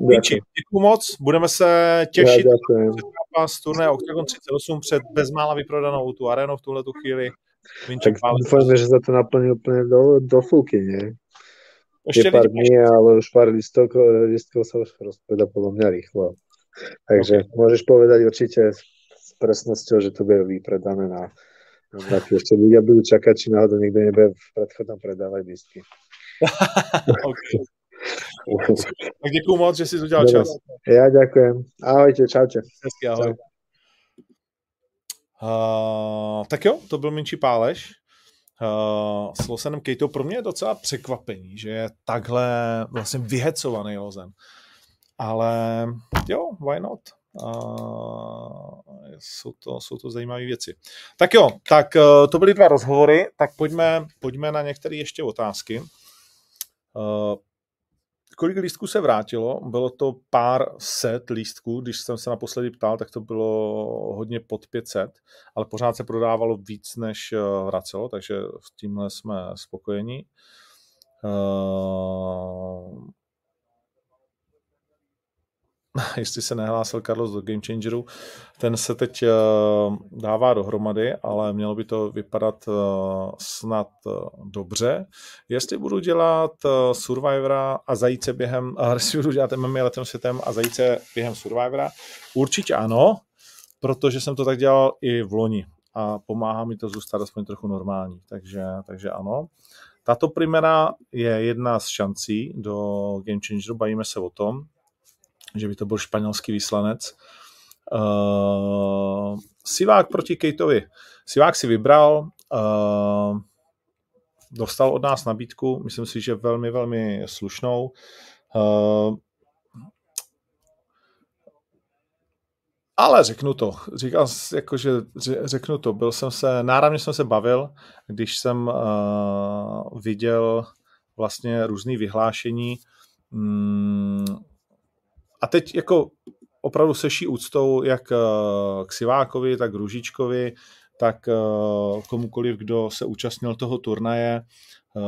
No, děkuji moc, budeme se těšit na z turné Octagon 38 před bezmála vyprodanou tu arénu v tuhle tu chvíli. Vinček tak doufáme, že za to naplní úplně do, do fulky, nie? Ještě je pár dní, ale už pár listkov sa už rozpreda podľa mňa rýchlo. Takže okay. môžeš povedať určite s presnosťou, že to bude vypredané na, na ešte ľudia budú čakať, či náhodou niekto nebude v predchodnom predávať okay. tak děkuji moc, že jsi udělal čas. Já děkujem. Ahojte, čaute. Hezky, ahoj. Uh, tak jo, to byl Minči Páleš uh, s Losenem Kejtou. Pro mě je docela překvapení, že je takhle vlastně vyhecovaný Lozen. Ale jo, why not? Uh, jsou, to, jsou to zajímavé věci. Tak jo, tak uh, to byly dva rozhovory, tak pojďme, pojďme na některé ještě otázky. Uh, kolik lístků se vrátilo? Bylo to pár set lístků, když jsem se naposledy ptal, tak to bylo hodně pod 500, ale pořád se prodávalo víc, než vracelo, takže v tímhle jsme spokojení. Uh, jestli se nehlásil Carlos do Game Changeru, ten se teď uh, dává dohromady, ale mělo by to vypadat uh, snad uh, dobře. Jestli budu dělat Survivora a zajíce během, jestli budu dělat MMA letem světem a zajíce během Survivora, určitě ano, protože jsem to tak dělal i v loni a pomáhá mi to zůstat aspoň trochu normální, takže, takže ano. Tato primera je jedna z šancí do Game Changeru, bavíme se o tom, že by to byl španělský vyslanec. Uh, Sivák proti Kejtovi. Sivák si vybral, uh, dostal od nás nabídku, myslím si, že velmi, velmi slušnou. Uh, ale řeknu to, říkal jako, že řeknu to, byl jsem se, náramně jsem se bavil, když jsem uh, viděl vlastně různé vyhlášení, um, a teď jako opravdu seší úctou jak eh, k Sivákovi, tak k Ružičkovi, tak eh, komukoliv, kdo se účastnil toho turnaje. Eh,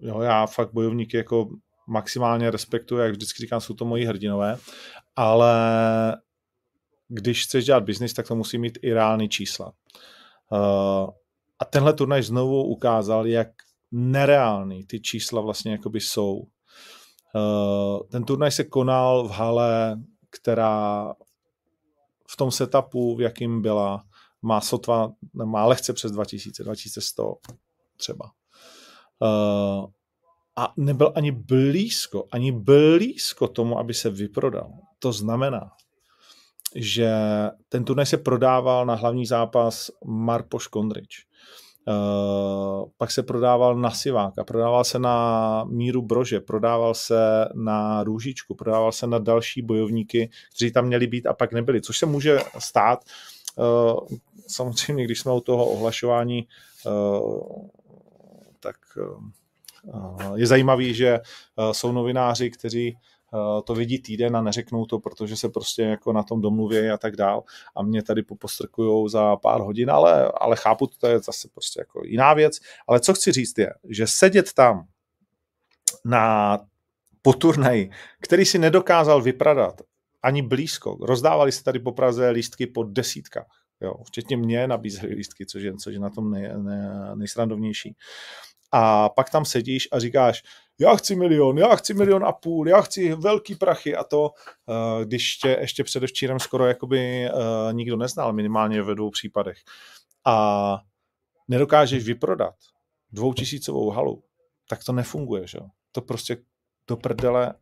jo, já fakt bojovníky jako maximálně respektuji, jak vždycky říkám, jsou to moji hrdinové, ale když chceš dělat biznis, tak to musí mít i reální čísla. A tenhle turnaj znovu ukázal, jak nereální ty čísla vlastně jakoby jsou. Eh, ten turnaj se konal v hale, která v tom setupu, v jakým byla, má sotva, má lehce přes 2000, 2100 třeba. Eh, a nebyl ani blízko, ani blízko tomu, aby se vyprodal. To znamená, že ten turnaj se prodával na hlavní zápas Marpoš Kondrič. Uh, pak se prodával na Siváka, prodával se na Míru Brože, prodával se na Růžičku, prodával se na další bojovníky, kteří tam měli být a pak nebyli, což se může stát. Uh, samozřejmě, když jsme u toho ohlašování, uh, tak je zajímavý, že jsou novináři, kteří Eh, to vidí týden a neřeknou to, protože se prostě jako na tom domluví a tak dál a mě tady popostrkujou za pár hodin, ale, ale chápu, to je zase prostě jako jiná věc, ale co chci říct je, že sedět tam na po turnaji, který si nedokázal vypradat ani blízko. Rozdávali se tady po Praze lístky po desítkách. Jo, včetně mě nabízeli lístky, což je, což je na tom nej, nej, nejsrandovnější. A pak tam sedíš a říkáš, já chci milion, já chci milion a půl, já chci velký prachy a to, eh, když tě ještě předevčírem skoro jakoby eh, nikdo neznal, minimálně ve dvou případech. A nedokážeš vyprodat dvoutisícovou halu, tak to nefunguje, že? To prostě do prdele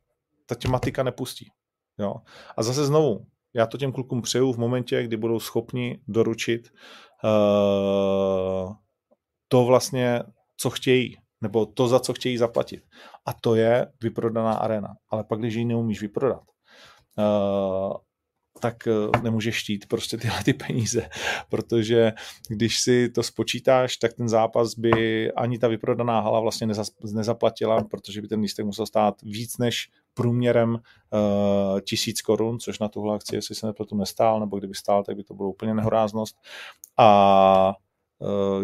ta tematika nepustí. Jo? A zase znovu, já to těm klukům přeju v momentě, kdy budou schopni doručit uh, to vlastně, co chtějí, nebo to, za co chtějí zaplatit. A to je vyprodaná arena. Ale pak, když ji neumíš vyprodat, uh, tak eh, nemůžeš štít prostě tyhle ty peníze, protože když si to spočítáš, tak ten zápas by ani ta vyprodaná hala vlastně nezaplatila, protože by ten lístek musel stát víc než průměrem uh, tisíc korun, což na tuhle akci, jestli se nepletu, nestál, nebo kdyby stál, tak by to bylo úplně nehoráznost. A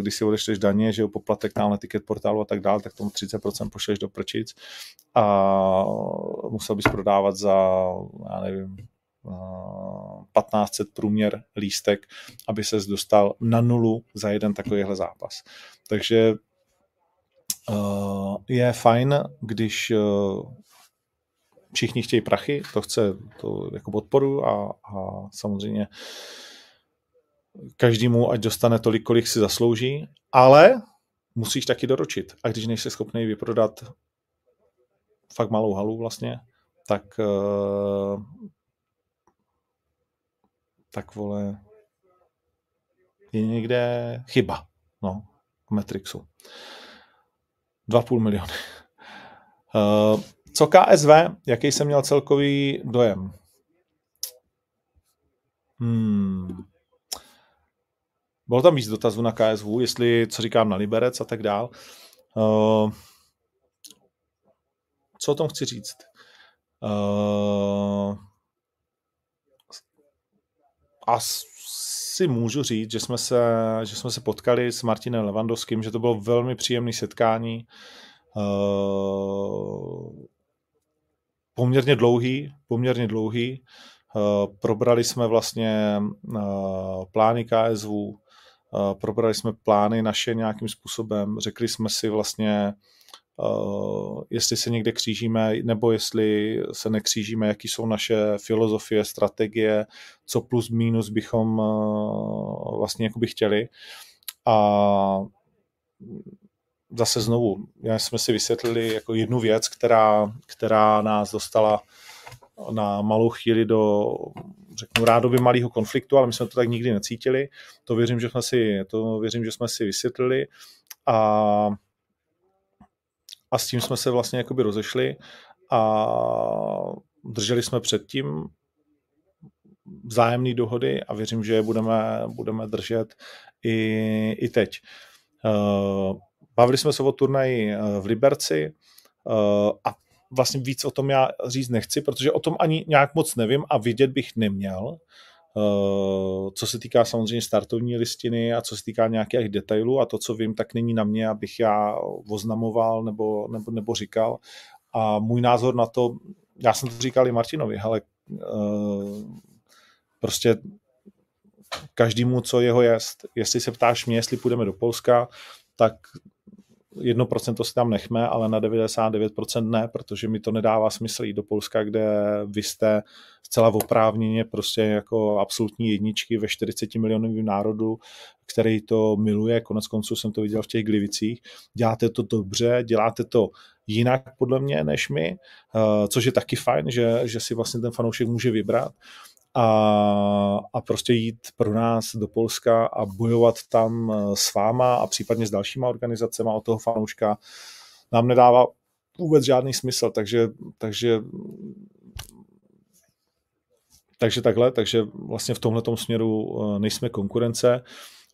když si odečteš daně, že jo, poplatek tam na ticket portálu a tak dále, tak tomu 30% pošleš do prčic a musel bys prodávat za, já nevím, 1500 průměr lístek, aby se dostal na nulu za jeden takovýhle zápas. Takže uh, je fajn, když uh, všichni chtějí prachy, to chce to jako podporu a, a samozřejmě každému, ať dostane tolik, kolik si zaslouží, ale musíš taky doručit. A když nejsi schopný vyprodat fakt malou halu vlastně, tak uh, tak vole, je někde chyba, no, v Matrixu. 2,5 miliony. Uh, co KSV, jaký jsem měl celkový dojem? Hmm. Bylo tam víc dotazů na KSV, jestli, co říkám na Liberec a tak dál. Uh, co o tom chci říct? Uh, asi můžu říct, že jsme se, že jsme se potkali s Martinem Levandovským, že to bylo velmi příjemné setkání. Uh, poměrně dlouhý, poměrně dlouhý. Uh, probrali jsme vlastně uh, plány KSV, probrali jsme plány naše nějakým způsobem, řekli jsme si vlastně, Uh, jestli se někde křížíme, nebo jestli se nekřížíme, jaký jsou naše filozofie, strategie, co plus minus bychom uh, vlastně jakoby chtěli. A zase znovu, já jsme si vysvětlili jako jednu věc, která, která nás dostala na malou chvíli do, řeknu, rádoby malého konfliktu, ale my jsme to tak nikdy necítili. To věřím, že jsme si, to věřím, že jsme si vysvětlili. A a s tím jsme se vlastně jakoby rozešli a drželi jsme předtím vzájemné dohody a věřím, že je budeme, budeme držet i, i teď. Uh, bavili jsme se o turnaji eh, v Liberci uh, a vlastně víc o tom já říct nechci, protože o tom ani nějak moc nevím a vidět bych neměl. Eh, co se týká samozřejmě startovní listiny a co se týká nějakých detailů a to, co vím, tak není na mě, abych já oznamoval nebo, nebo, nebo říkal. A můj názor na to, já jsem to říkal i Martinovi, ale uh, prostě každému, co jeho jest. Jestli se ptáš mě, jestli půjdeme do Polska, tak 1% si tam nechme, ale na 99% ne, protože mi to nedává smysl jít do Polska, kde vy jste zcela oprávněně prostě jako absolutní jedničky ve 40 milionovém národu, který to miluje, konec konců jsem to viděl v těch Glivicích. Děláte to dobře, děláte to jinak podle mě než my, eh, což je taky fajn, že, že si vlastně ten fanoušek může vybrat a, a prostě jít pro nás do Polska a bojovat tam eh, s váma a případně s dalšíma organizacemi od toho fanouška nám nedává vůbec žádný smysl, takže, takže takže takhle, takže vlastně v tomhle směru eh, nejsme konkurence.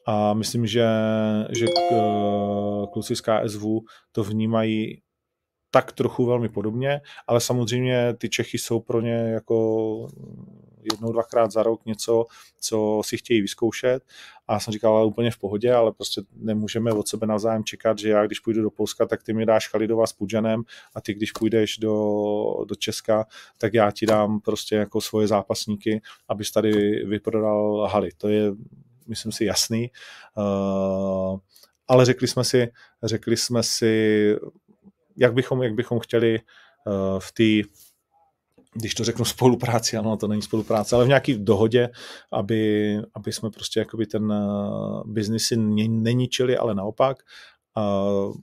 A myslím, že, že eh, kluci z KSV to vnímají tak trochu velmi podobně, ale samozřejmě ty Čechy jsou pro ně jako jednou, dvakrát za rok něco, co si chtějí vyzkoušet. A já jsem říkal, ale úplně v pohodě, ale prostě nemůžeme od sebe navzájem čekat, že já, když půjdu do Polska, tak ty mi dáš Chalidova s Pudžanem a ty, když půjdeš do, do Česka, tak já ti dám prostě jako svoje zápasníky, abys tady vyprodal haly. To je, myslím si, jasný. Uh, ale řekli jsme si, řekli jsme si, jak bychom, jak bychom chtěli uh, v té když to řeknu spolupráci, ano, to není spolupráce, ale v nějaké dohodě, aby, aby jsme prostě jakoby ten uh, biznis si neničili, ale naopak. Uh,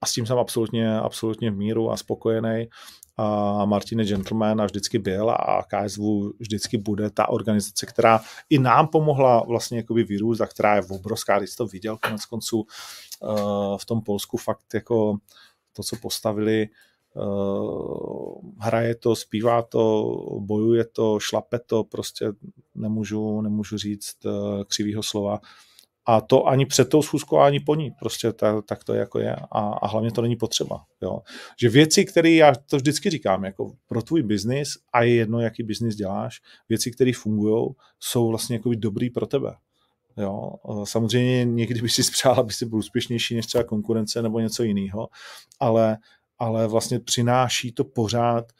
a s tím jsem absolutně, absolutně v míru a spokojený. A Martin je gentleman a vždycky byl a KSV vždycky bude ta organizace, která i nám pomohla vlastně jakoby vyrůst a která je obrovská, když to viděl konec konců uh, v tom Polsku fakt jako to, co postavili, hraje to, zpívá to, bojuje to, šlape to, prostě nemůžu, nemůžu říct uh, křivýho slova. A to ani před tou schůzkou, ani po ní. Prostě ta, tak to jako je. A, a hlavně to není potřeba. Jo. Že věci, které já to vždycky říkám, jako pro tvůj biznis, a je jedno, jaký biznis děláš, věci, které fungují, jsou vlastně jako dobrý pro tebe. Jo. Samozřejmě někdy by si spřál, aby si byl úspěšnější než třeba konkurence nebo něco jiného, ale, ale vlastně přináší to pořád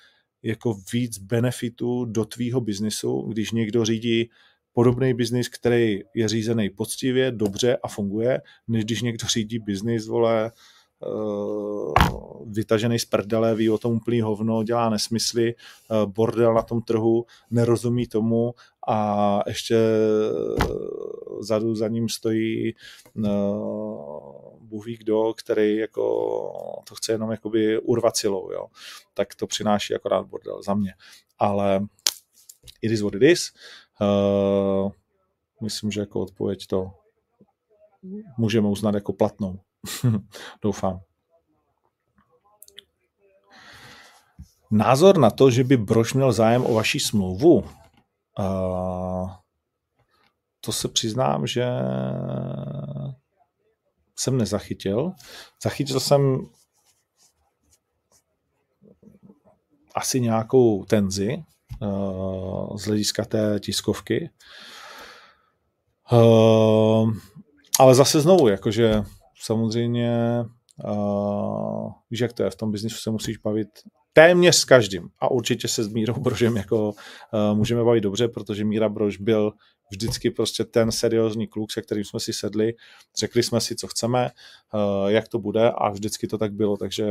jako víc benefitů do tvýho biznisu, když někdo řídí podobný biznis, který je řízený poctivě, dobře a funguje, než když někdo řídí biznis, vole, eh, vytažený z prdele, ví o tom úplný hovno, dělá nesmysly, eh, bordel na tom trhu, nerozumí tomu a ještě zadu za ním stojí Bůh ví kdo, který jako to chce jenom jakoby urvat silou, jo. tak to přináší akorát bordel za mě. Ale it is what it is. Uh, myslím, že jako odpověď to můžeme uznat jako platnou. Doufám. Názor na to, že by Brož měl zájem o vaši smlouvu, uh, to se přiznám, že jsem nezachytil. Zachytil jsem asi nějakou tenzi, z hlediska té tiskovky. Ale zase znovu, jakože samozřejmě uh, víš, jak to je, v tom biznisu se musíš bavit téměř s každým a určitě se s Mírou Brožem jako uh, můžeme bavit dobře, protože Míra Brož byl vždycky prostě ten seriózní kluk, se kterým jsme si sedli, řekli jsme si, co chceme, uh, jak to bude a vždycky to tak bylo, takže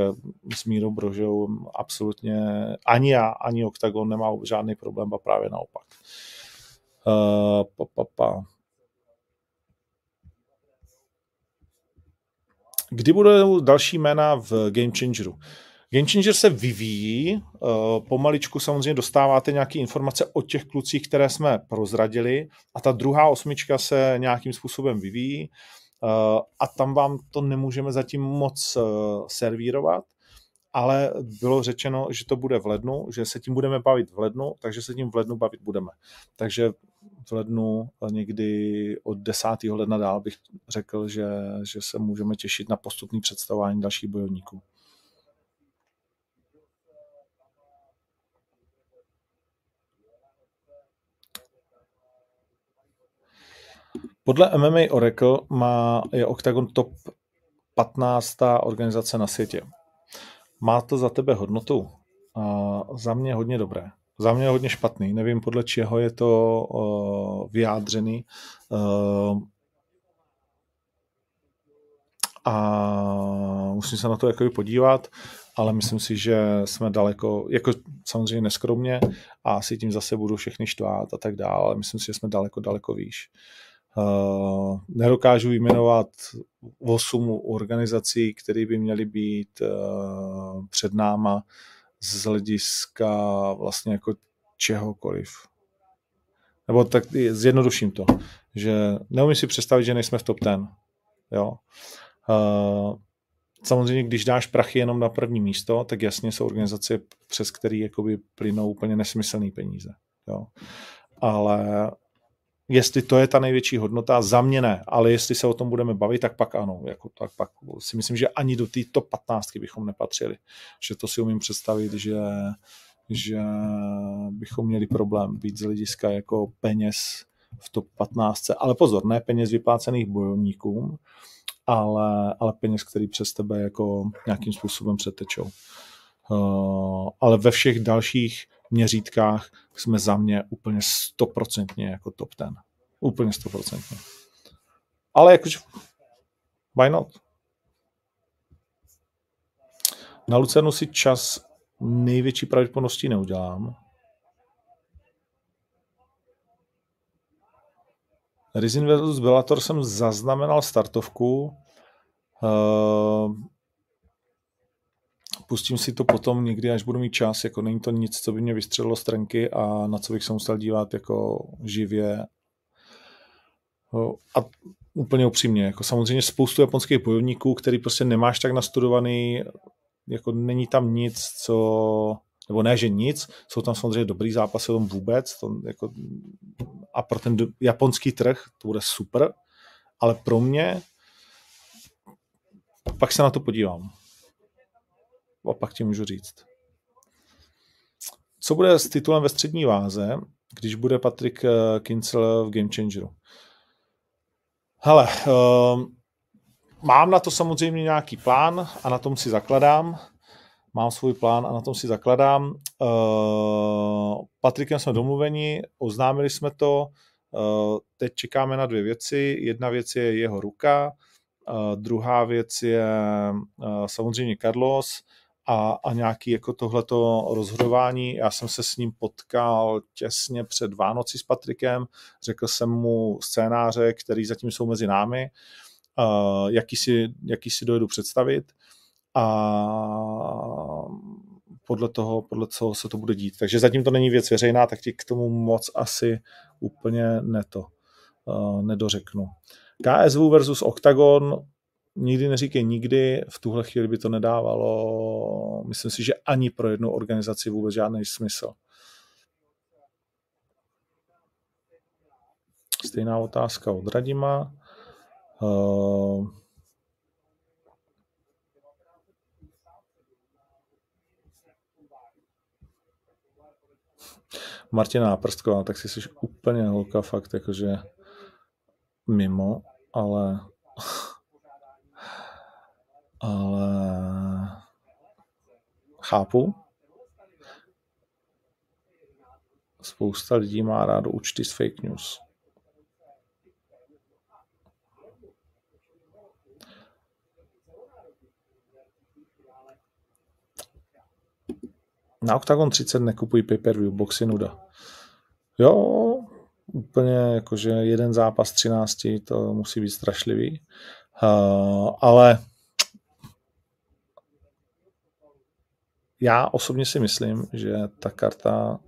s Mírou Brožou absolutně ani já, ani Octagon nemá žádný problém a právě naopak. Uh, pa, pa, pa. Kdy budou další jména v Game Changeru? Game Changer se vyvíjí, eh, pomaličku samozřejmě dostáváte nějaké informace o těch klucích, které jsme prozradili a ta druhá osmička se nějakým způsobem vyvíjí eh, a tam vám to nemůžeme zatím moc eh, servírovat, ale bylo řečeno, že to bude v lednu, že se tím budeme bavit v lednu, takže se tím v lednu bavit budeme. Takže v lednu někdy od 10. ledna dál bych řekl, že, že se můžeme těšit na postupný představování dalších bojovníků. Podle MMA Oracle má, je Octagon top 15. organizace na světě. Má to za tebe hodnotu? Uh, za mě hodně dobré. Za mě hodně špatný. Nevím, podle čeho je to uh, vyjádřený. Uh, a musím se na to jakoby podívat, ale myslím si, že jsme daleko, jako samozřejmě neskromně a asi tím zase budu všechny štvát a tak dále, ale myslím si, že jsme daleko, daleko výš. Uh, nedokážu jmenovat 8 organizací, které by měly být uh, před náma z hlediska vlastně jako čehokoliv. Nebo tak zjednoduším to, že neumím si představit, že nejsme v top 10. Jo. Uh, samozřejmě, když dáš prachy jenom na první místo, tak jasně jsou organizace, přes které jakoby plynou úplně nesmyslné peníze. Jo. Ale jestli to je ta největší hodnota, za mě ne, ale jestli se o tom budeme bavit, tak pak ano, jako, tak pak si myslím, že ani do té top 15 bychom nepatřili, že to si umím představit, že, že bychom měli problém být z hlediska jako peněz v top 15. Ale pozor, ne peněz vyplácených bojovníkům, ale, ale peněz, který přes tebe jako nějakým způsobem přetečou. Uh, ale ve všech dalších měřítkách jsme za mě úplně stoprocentně jako top ten. Úplně stoprocentně. Ale jakože, why not? Na Lucernu si čas největší pravděpodobností neudělám. Rizin vs. Bellator jsem zaznamenal startovku. Uh, pustím si to potom někdy, až budu mít čas. Jako není to nic, co by mě vystřelilo z a na co bych se musel dívat jako živě. A úplně upřímně, jako samozřejmě spoustu japonských bojovníků, který prostě nemáš tak nastudovaný, jako není tam nic, co nebo ne, že nic, jsou tam samozřejmě dobrý zápasy, tom vůbec, to jako, a pro ten japonský trh to bude super, ale pro mě pak se na to podívám. A pak ti můžu říct. Co bude s titulem ve střední váze, když bude Patrik eh, Kincel v Game Changeru? Hele, uh, mám na to samozřejmě nějaký plán a na tom si zakladám mám svůj plán a na tom si zakladám. Uh, Patrikem jsme domluveni, oznámili jsme to, uh, teď čekáme na dvě věci. Jedna věc je jeho ruka, uh, druhá věc je uh, samozřejmě Carlos a, a nějaký jako tohleto rozhodování. Já jsem se s ním potkal těsně před Vánoci s Patrikem, řekl jsem mu scénáře, který zatím jsou mezi námi, uh, jaký, si, jaký si dojedu představit a podle toho, podle co se to bude dít. Takže zatím to není věc veřejná, tak ti k tomu moc asi úplně neto, uh, nedořeknu. KSV versus Octagon, nikdy neříkej nikdy, v tuhle chvíli by to nedávalo, myslím si, že ani pro jednu organizaci vůbec žádný smysl. Stejná otázka od Radima. Uh, Martina Náprstková, tak si jsi úplně holka fakt jakože mimo, ale ale chápu. Spousta lidí má rádo účty z fake news. Na Octagon 30 nekupují pay-per-view, boxy nuda. Jo, úplně jakože jeden zápas 13, to musí být strašlivý. Uh, ale já osobně si myslím, že ta karta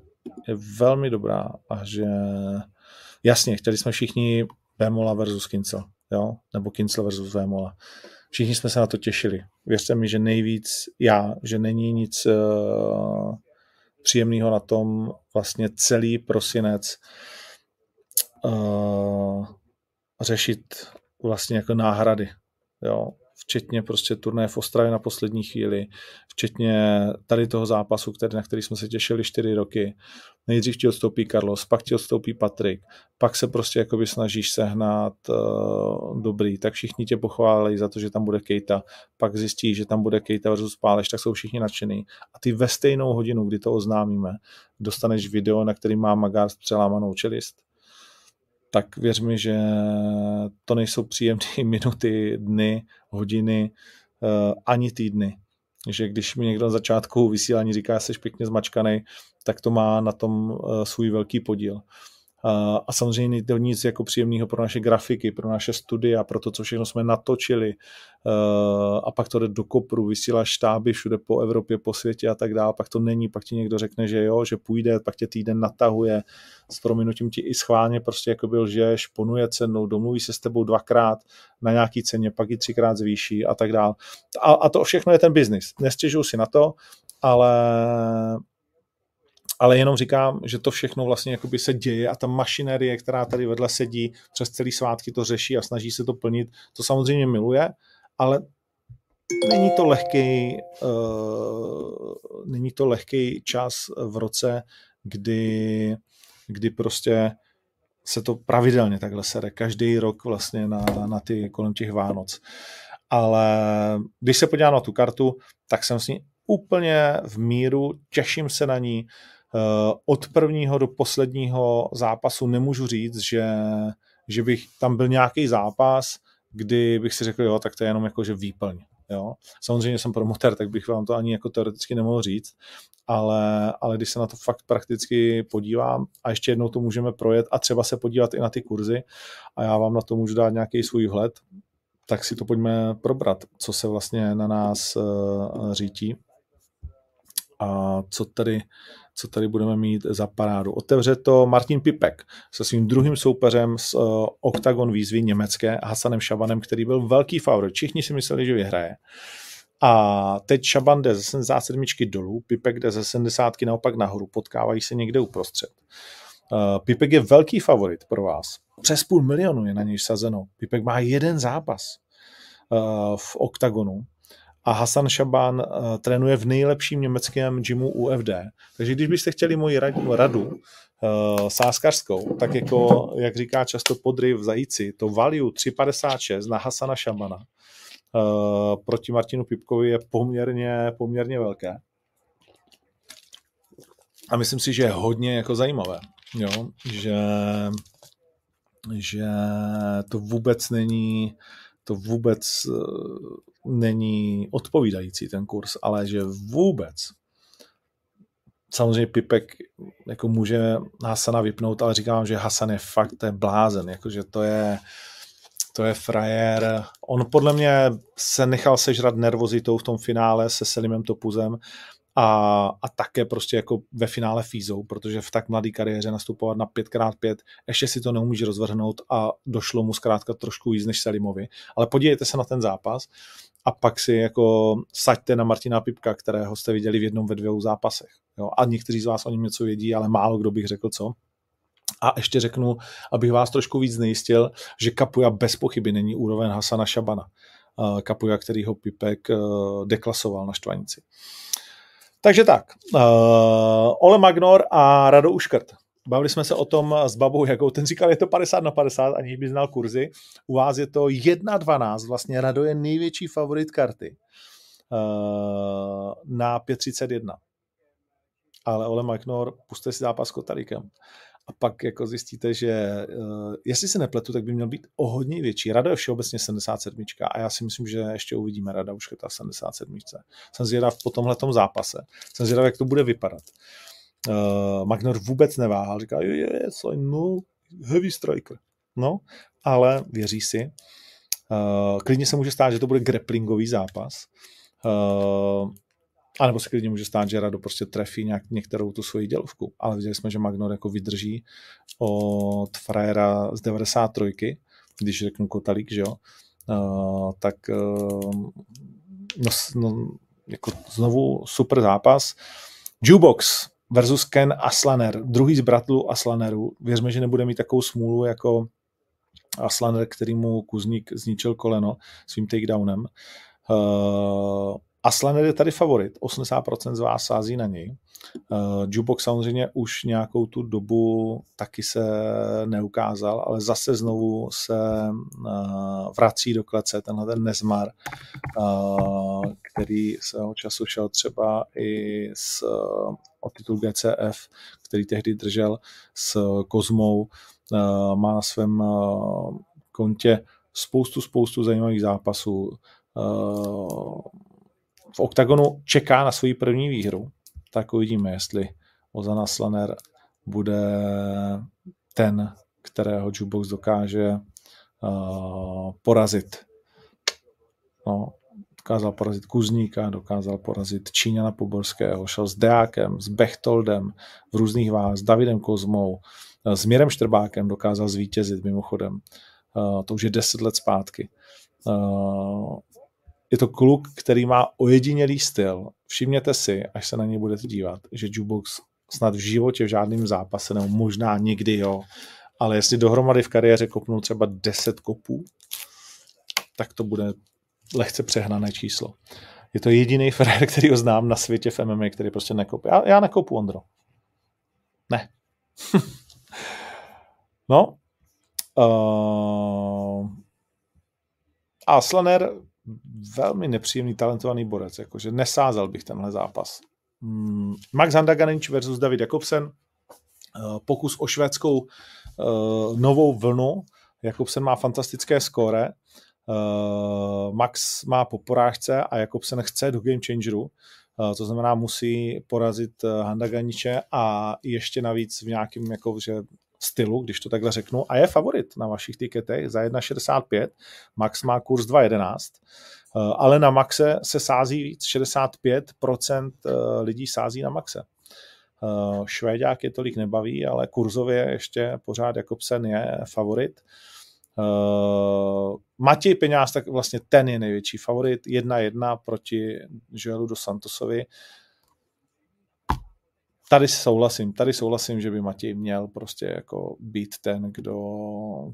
je velmi dobrá a že jasně, chtěli jsme všichni Vémola versus Kincel, jo? nebo Kincel versus Vémola. Všichni jsme se na to těšili. Věřte mi, že nejvíc já, že není nic uh, příjemného na tom vlastně celý prosinec uh, řešit vlastně jako náhrady. Jo včetně prostě turné v Ostravě na poslední chvíli, včetně tady toho zápasu, který, na který jsme se těšili čtyři roky. Nejdřív ti odstoupí Carlos, pak ti odstoupí Patrik, pak se prostě jakoby snažíš sehnat uh, dobrý, tak všichni tě pochválí za to, že tam bude Kejta, pak zjistíš, že tam bude Kejta versus Páleš, tak jsou všichni nadšený. A ty ve stejnou hodinu, kdy to oznámíme, dostaneš video, na který má Magár přelámanou čelist tak věř mi, že to nejsou příjemné minuty, dny, hodiny, uh, ani týdny. Že když mi někdo na začátku vysílání říká, že jsi pěkně zmačkaný, tak to má na tom uh, svůj velký podíl. A samozřejmě není to nic jako příjemného pro naše grafiky, pro naše studia, pro to, co všechno jsme natočili. A pak to jde do kopru, vysílá štáby všude po Evropě, po světě a tak dále. Pak to není, pak ti někdo řekne, že jo, že půjde, pak tě týden natahuje, s prominutím ti i schválně prostě jako byl, že šponuje cenou, domluví se s tebou dvakrát na nějaký ceně, pak ji třikrát zvýší a tak dále. A, a to všechno je ten biznis. Nestěžuju si na to, ale ale jenom říkám, že to všechno vlastně jakoby se děje a ta mašinerie, která tady vedle sedí přes celý svátky to řeší a snaží se to plnit, to samozřejmě miluje, ale není to lehký, uh, není to lehký čas v roce, kdy, kdy prostě se to pravidelně takhle sere, každý rok vlastně na, na ty kolem těch Vánoc. Ale když se podívám na tu kartu, tak jsem s ní úplně v míru, těším se na ní. Eh, od prvního do posledního zápasu nemůžu říct, že, že bych tam byl nějaký zápas, kdy bych si řekl, jo, tak to je jenom jako, že výplň. Jo. Samozřejmě jsem promotor, tak bych vám to ani jako teoreticky nemohl říct, ale, ale když se na to fakt prakticky podívám a ještě jednou to můžeme projet a třeba se podívat i na ty kurzy a já vám na to můžu dát nějaký svůj vhled, tak si to pojďme probrat, co se vlastně na nás uh, řítí a co tady, co tady budeme mít za parádu. Otevře to Martin Pipek se svým druhým soupeřem z uh, Octagon výzvy německé Hasanem Šabanem, který byl velký favorit. Všichni si mysleli, že vyhraje. A teď Šaban jde ze 77 dolů, Pipek jde ze 70 naopak nahoru, potkávají se někde uprostřed. Uh, Pipek je velký favorit pro vás. Přes půl milionu je na něj sazeno. Pipek má jeden zápas uh, v oktagonu a Hasan Šaban uh, trénuje v nejlepším německém gymu UFD. Takže když byste chtěli moji radu, radu uh, sáskařskou, tak jako, jak říká často podry v zajíci, to value 3,56 na Hasana Šabana uh, proti Martinu Pipkovi je poměrně, poměrně velké. A myslím si, že je hodně jako zajímavé, jo? Že, že to vůbec není to vůbec není odpovídající ten kurz, ale že vůbec samozřejmě Pipek jako může Hasana vypnout, ale říkám, že Hasan je fakt to je blázen, jakože to je to je frajer. On podle mě se nechal sežrat nervozitou v tom finále se Selimem Topuzem a, a také prostě jako ve finále fízou, protože v tak mladé kariéře nastupovat na 5x5, ještě si to neumíš rozvrhnout a došlo mu zkrátka trošku víc než Selimovi. Ale podívejte se na ten zápas a pak si jako saďte na Martina Pipka, kterého jste viděli v jednom ve dvou zápasech. Jo? A někteří z vás o něm něco vědí, ale málo kdo bych řekl co. A ještě řeknu, abych vás trošku víc nejistil, že Kapuja bez pochyby není úroveň Hasana Šabana. Kapuja, kterýho Pipek eh, deklasoval na štvanici. Takže tak, uh, Ole Magnor a Rado Uškrt. Bavili jsme se o tom s Babou Jakou, ten říkal, je to 50 na 50, aniž by znal kurzy. U vás je to 1-12, vlastně Rado je největší favorit karty uh, na 5.31. Ale Ole Magnor, puste si zápas s Kotarikem a pak jako zjistíte, že uh, jestli se nepletu, tak by měl být o hodně větší. Rada je všeobecně 77. A já si myslím, že ještě uvidíme Rada už ta 77. Jsem zvědav po tomhle zápase. Jsem zvědav, jak to bude vypadat. Uh, Magnor vůbec neváhal, říká, je, je, no, heavy striker. No, ale věří si. Uh, klidně se může stát, že to bude grapplingový zápas. Uh, a nebo se klidně může stát, že Rado prostě trefí nějak, některou tu svoji dělovku. Ale viděli jsme, že Magnor jako vydrží od frajera z 93, když řeknu Kotalík, že jo, uh, tak uh, no, no, jako znovu super zápas. Jukebox versus Ken Aslaner, druhý z bratlů Aslanerů. Věřme, že nebude mít takovou smůlu jako Aslaner, který mu Kuzník zničil koleno svým takedownem. Uh, Aslan je tady favorit, 80% z vás sází na něj. Uh, Jukebox samozřejmě už nějakou tu dobu taky se neukázal, ale zase znovu se uh, vrací do klece tenhle ten Nezmar, uh, který svého času šel třeba i s, o titul GCF, který tehdy držel s Kozmou, uh, má na svém uh, kontě spoustu, spoustu zajímavých zápasů. Uh, v OKTAGONu čeká na svoji první výhru, tak uvidíme, jestli Ozana Slaner bude ten, kterého Jukebox dokáže porazit. No, dokázal porazit Kuzníka, dokázal porazit Číňana Poborského, šel s Deákem, s Bechtoldem v různých váh, s Davidem Kozmou, s Mirem Štrbákem dokázal zvítězit mimochodem. Uh, to už je deset let zpátky. Uh, je to kluk, který má ojedinělý styl. Všimněte si, až se na něj budete dívat, že Jukebox snad v životě v žádném zápase, nebo možná nikdy jo, ale jestli dohromady v kariéře kopnou třeba 10 kopů, tak to bude lehce přehnané číslo. Je to jediný frér, který ho znám na světě v MMA, který prostě nekoupe. Já, já nekoupu Ondro. Ne. no. Uh, a Slaner velmi nepříjemný, talentovaný borec. Jakože nesázel bych tenhle zápas. Hmm. Max Handaganič versus David Jakobsen. Uh, pokus o švédskou uh, novou vlnu. Jakobsen má fantastické skóre. Uh, Max má po porážce a Jakobsen chce do Game Changeru, uh, to znamená musí porazit uh, Handaganiče a ještě navíc v nějakém jako, že stylu, když to takhle řeknu, a je favorit na vašich tiketech za 1,65, Max má kurz 2,11, ale na Maxe se sází víc, 65% lidí sází na Maxe. Švéďák je tolik nebaví, ale kurzově ještě pořád Jakobsen je favorit. Uh, Matěj Peňáz, tak vlastně ten je největší favorit, 1-1 proti Joelu do Santosovi. Tady souhlasím, tady souhlasím, že by Matěj měl prostě jako být ten, kdo,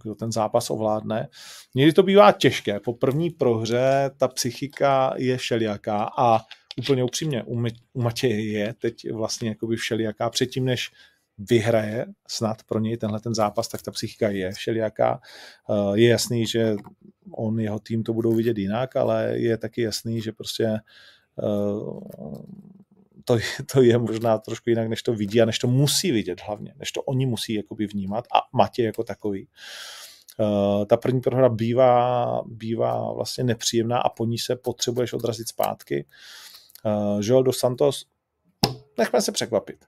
kdo ten zápas ovládne. Někdy to bývá těžké, po první prohře ta psychika je všelijaká a úplně upřímně, u, u Matěje je teď vlastně jakoby všelijaká předtím, než vyhraje snad pro něj tenhle ten zápas, tak ta psychika je všelijaká. Eh, je jasný, že on, jeho tým to budou vidět jinak, ale je taky jasný, že prostě eh, to, to je možná trošku jinak, než to vidí a než to musí vidět hlavně, než to oni musí jakoby vnímat a Matě jako takový. Uh, ta první prohra bývá, bývá vlastně nepříjemná a po ní se potřebuješ odrazit zpátky. Joel dos Santos, nechme se překvapit.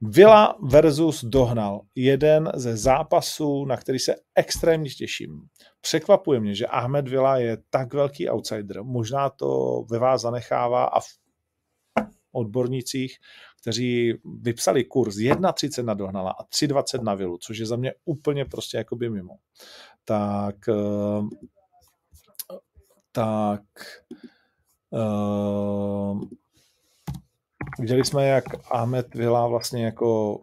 Villa versus Dohnal. Jeden ze zápasů, na který se extrémně těším. Překvapuje mě, že Ahmed Villa je tak velký outsider. Možná to ve vás zanechává a v odbornicích, kteří vypsali kurz 1,30 na Dohnala a 3,20 na Vilu, což je za mě úplně prostě jakoby mimo. Tak eh, tak uh, Viděli jsme, jak Ahmed Vila vlastně jako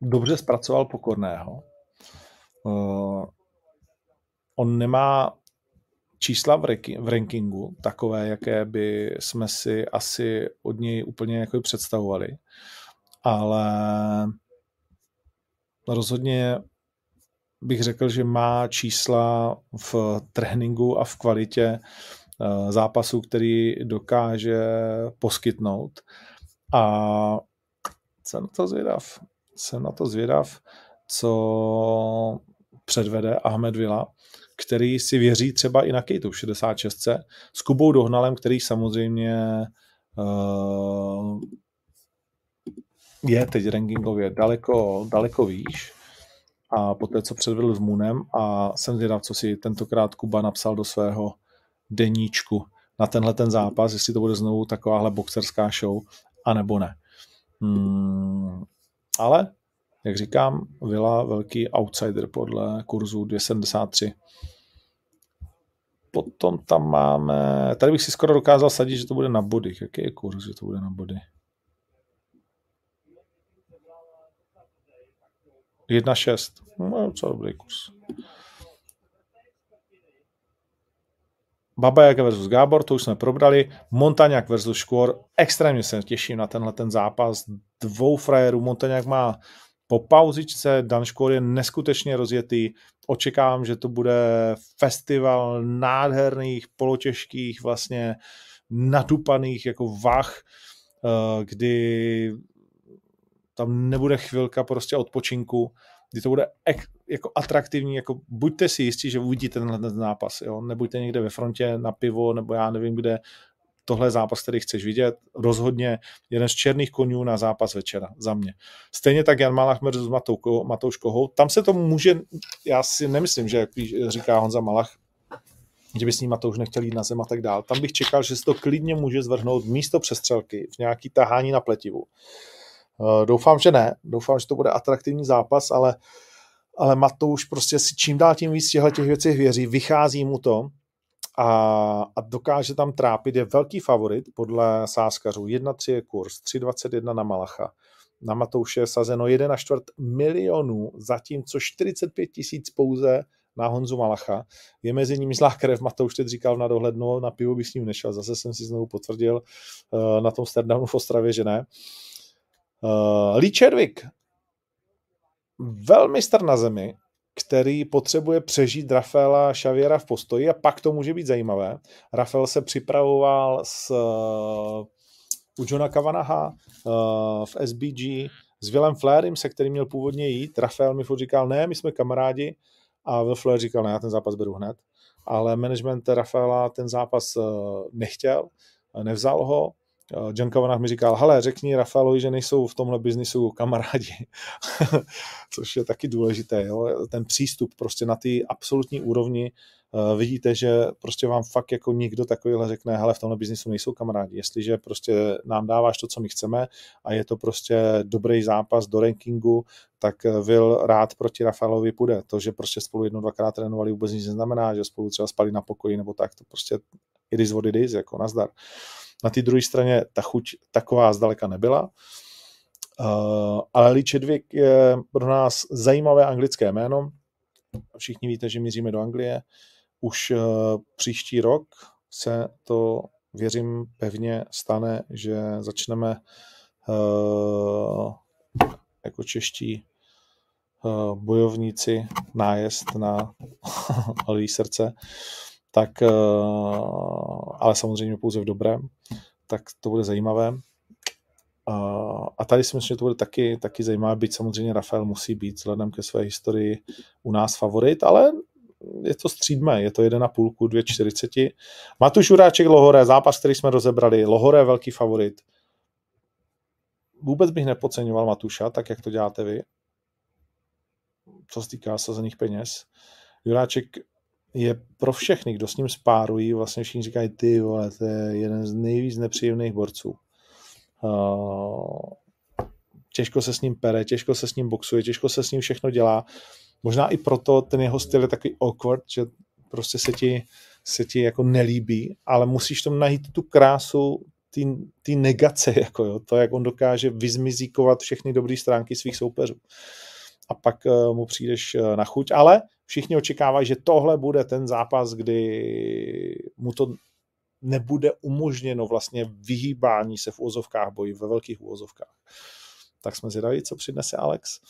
dobře zpracoval Pokorného. Uh, on nemá čísla v, reki, v rankingu takové, jaké by jsme si asi od něj úplně jako představovali, ale rozhodně bych řekl, že má čísla v tréninku a v kvalitě uh, zápasu, který dokáže poskytnout. A jsem na to zvědav. Jsem na to zvědav, co předvede Ahmed Villa, který si věří třeba i na Kejtu v 66. S Kubou Dohnalem, který samozřejmě uh, je teď rankingově daleko, daleko výš a po té, co předvedl s Moonem a jsem zvědav, co si tentokrát Kuba napsal do svého deníčku na tenhle ten zápas, jestli to bude znovu takováhle boxerská show, anebo ne. Hmm, ale, jak říkám, Vila velký outsider podle kurzu 273. Potom tam máme, tady bych si skoro dokázal sadit, že to bude na body. Jaký je kurz, že to bude na body? 1,6. No, co dobrý kurz. Babajak versus Gábor, to už jsme probrali. Montaňák versus Škvor, extrémně se těším na tenhle ten zápas dvou frajerů. Montaňák má po pauzičce, Dan Škvor je neskutečně rozjetý. Očekávám, že to bude festival nádherných, polotěžkých, vlastně nadupaných jako vach, eh, kdy tam nebude chvilka prostě odpočinku kdy to bude ek, jako atraktivní, jako buďte si jistí, že uvidíte tenhle ten zápas, jo? nebuďte někde ve frontě na pivo, nebo já nevím kde, tohle je zápas, který chceš vidět, rozhodně jeden z černých konňů na zápas večera, za mě. Stejně tak Jan Malach versus Matouš Kohou, tam se to může, já si nemyslím, že jak říká Honza Malach, že by s ním Matouš nechtěl jít na zem a tak dál. Tam bych čekal, že se to klidně může zvrhnout místo přestřelky v nějaký tahání na pletivu doufám, že ne. Doufám, že to bude atraktivní zápas, ale, ale Matouš prostě si čím dál tím víc těchto těch věcí věří, vychází mu to a, a dokáže tam trápit. Je velký favorit podle sáskařů. 1-3 je kurz, 3,21 na Malacha. Na Matouše je sazeno 1 čtvrt milionů, zatímco 45 tisíc pouze na Honzu Malacha. Je mezi nimi zlá krev, Matouš teď říkal na dohlednu, na pivo by s ním nešel, zase jsem si znovu potvrdil uh, na tom Sterdownu v Ostravě, že ne. Lee Chadwick, velmi star na zemi, který potřebuje přežít Rafaela Xaviera v postoji a pak to může být zajímavé. Rafael se připravoval s, uh, u Johna Kavanaha uh, v SBG s Willem Flairem, se kterým měl původně jít. Rafael mi furt říkal, ne, my jsme kamarádi a Will Flair říkal, ne, já ten zápas beru hned. Ale management Rafaela ten zápas uh, nechtěl, nevzal ho, Eh, John Kavanagh mi říkal, hele, řekni Rafaelovi, že nejsou v tomhle biznisu kamarádi, což je taky důležité, jo? ten přístup prostě na ty absolutní úrovni, uh, vidíte, že prostě vám fakt jako nikdo takovýhle řekne, hele, v tomhle biznisu nejsou kamarádi, jestliže prostě nám dáváš to, co my chceme a je to prostě dobrý zápas do rankingu, tak Will rád proti Rafaelovi půjde. To, že prostě spolu jedno, dvakrát trénovali, vůbec nic neznamená, že spolu třeba spali na pokoji nebo tak, to prostě it is what it is, jako nazdar. Uh, na té druhé straně ta chuť taková zdaleka nebyla. Uh, ale Lee Chadwick je pro nás zajímavé anglické jméno. Všichni víte, že míříme do Anglie. Už uh, příští rok se to, věřím, pevně stane, že začneme uh, jako čeští bojovníci nájezd na lví srdce tak eh, ale samozřejmě pouze v dobrém, tak to bude zajímavé. A tady si myslím, že to bude taky, taky zajímavé, byť samozřejmě Rafael musí být vzhledem ke své historii u nás favorit, ale je to střídme, je to 1,5 ku 2,40. Matuš Juráček Lohore, zápas, který jsme rozebrali, Lohore velký favorit. Vůbec bych nepodceňoval Matuša, tak jak to děláte vy, co se týká sazených peněz. Juráček je pro všechny, kdo s ním spárují, vlastně všichni říkají, ty vole, to je jeden z nejvíc nepříjemných borců. Uh, těžko se s ním pere, těžko se s ním boxuje, těžko se s ním všechno dělá. Možná i proto ten jeho styl je takový awkward, že prostě se ti, se ti jako nelíbí, ale musíš tam najít tu krásu té negace, jako jo, to, jak on dokáže vyzmizíkovat všechny dobré stránky svých soupeřů. A pak uh, mu přijdeš uh, na chuť, ale všichni očekávají, že tohle bude ten zápas, kdy mu to nebude umožněno vlastně vyhýbání se v úvozovkách boji, ve velkých úvozovkách. Tak jsme zvědaví, co přinese Alex.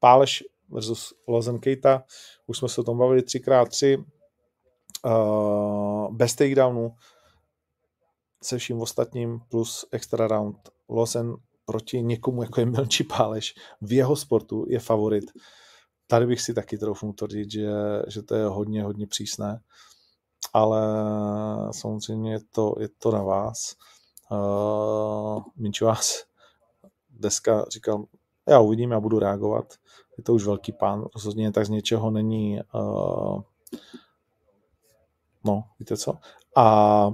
Páleš versus Lozen Keita, už jsme se o tom bavili 3x3, uh, bez takedownu, se vším ostatním plus extra round. Lozen proti někomu, jako je Milči Páleš, v jeho sportu je favorit tady bych si taky troufnul tvrdit, že, že to je hodně, hodně přísné, ale samozřejmě je to, je to na vás. Uh, Minču vás dneska říkal, já uvidím, já budu reagovat. Je to už velký pán, rozhodně tak z něčeho není uh, no, víte co? A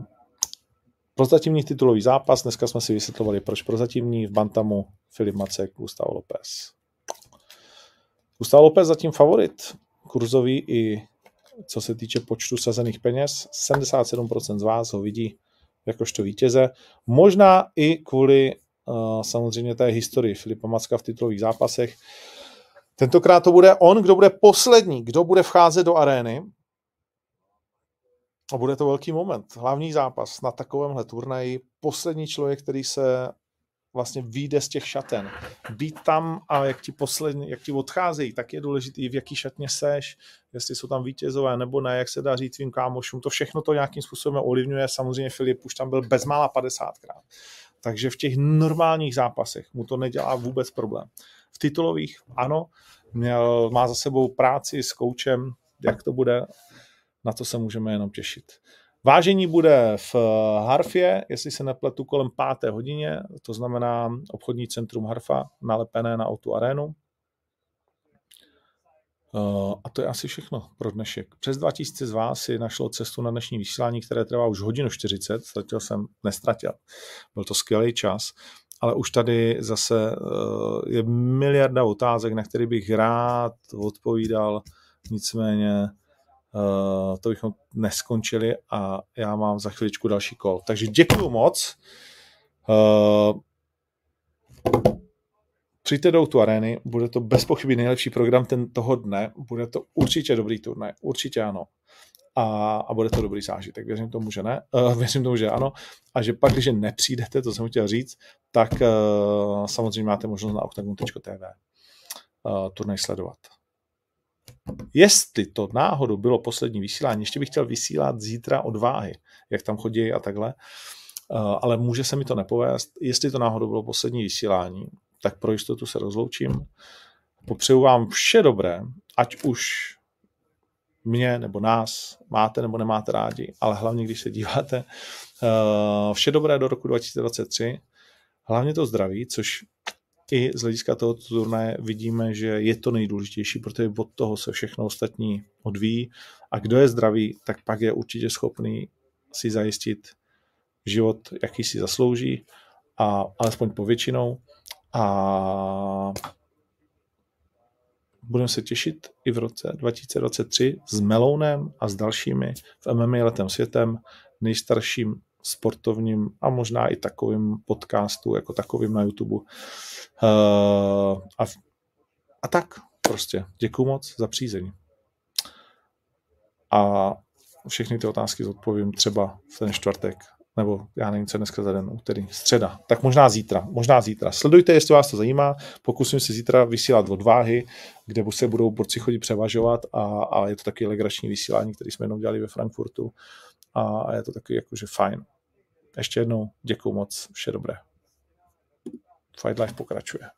prozatímní titulový zápas, dneska jsme si vysvětlovali, proč prozatímní v Bantamu Filip Macek, Gustavo López. Gustavo Lopez zatím favorit, kurzový i co se týče počtu sazených peněz. 77% z vás ho vidí jakožto vítěze. Možná i kvůli uh, samozřejmě té historii Filipa Macka v titulových zápasech. Tentokrát to bude on, kdo bude poslední, kdo bude vcházet do arény. A bude to velký moment. Hlavní zápas na takovémhle turnaji. Poslední člověk, který se vlastně vyjde z těch šaten. Být tam a jak ti poslední, jak ti odcházejí, tak je důležitý, v jaký šatně seš, jestli jsou tam vítězové nebo ne, jak se daří tvým kámošům, to všechno to nějakým způsobem ovlivňuje. Samozřejmě Filip už tam byl bezmála 50krát. Takže v těch normálních zápasech mu to nedělá vůbec problém. V titulových, ano, měl, má za sebou práci s koučem, jak to bude, na to se můžeme jenom těšit. Vážení bude v Harfě, jestli se nepletu, kolem páté hodině, to znamená obchodní centrum Harfa, nalepené na Auto Arenu. Eh, a to je asi všechno pro dnešek. Přes 2000 z vás si našlo cestu na dnešní vysílání, které trvá už hodinu 40. Ztratil jsem, nestratil. Byl to skvělý čas. Ale už tady zase eh, je miliarda otázek, na které bych rád odpovídal. Nicméně Uh, to bychom neskončili a já mám za chviličku další kol. Takže děkuju moc. Uh, přijďte do tu arény, bude to bez pochyby nejlepší program ten toho dne, bude to určitě dobrý turnaj, určitě ano. A, a bude to dobrý zážitek. Věřím tomu, že ne. Uh, věřím tomu, že ano. A že pak, když nepřijdete, to jsem chtěl říct, tak uh, samozřejmě máte možnost na octagon.tv uh, turnaj sledovat. Jestli to náhodou bylo poslední vysílání, ještě bych chtěl vysílat zítra od váhy, jak tam chodí a takhle, uh, ale může se mi to nepovést. Jestli to náhodou bylo poslední vysílání, tak pro jistotu se rozloučím. Popřeju vám vše dobré, ať už mě nebo nás máte nebo nemáte rádi, ale hlavně, když se díváte, uh, vše dobré do roku 2023, hlavně to zdraví, což i z hlediska tohoto turnaje vidíme, že je to nejdůležitější, protože od toho se všechno ostatní odvíjí. A kdo je zdravý, tak pak je určitě schopný si zajistit život, jaký si zaslouží a alespoň povětšinou. A budeme se těšit i v roce 2023 s Melounem a s dalšími v MMA letem světem, nejstarším sportovním a možná i takovým podcastu, jako takovým na YouTube. Uh, a, a tak prostě. Děkuji moc za přízeň. A všechny ty otázky zodpovím třeba v ten čtvrtek nebo já nevím, co dneska za den, úterý, středa, tak možná zítra, možná zítra. Sledujte, jestli vás to zajímá, pokusím se zítra vysílat odváhy, kde se budou borci chodit převažovat a, a je to taky legrační vysílání, který jsme jenom dělali ve Frankfurtu a je to taky jakože fajn. Ještě jednou děkuji moc, vše dobré. Fight Life pokračuje.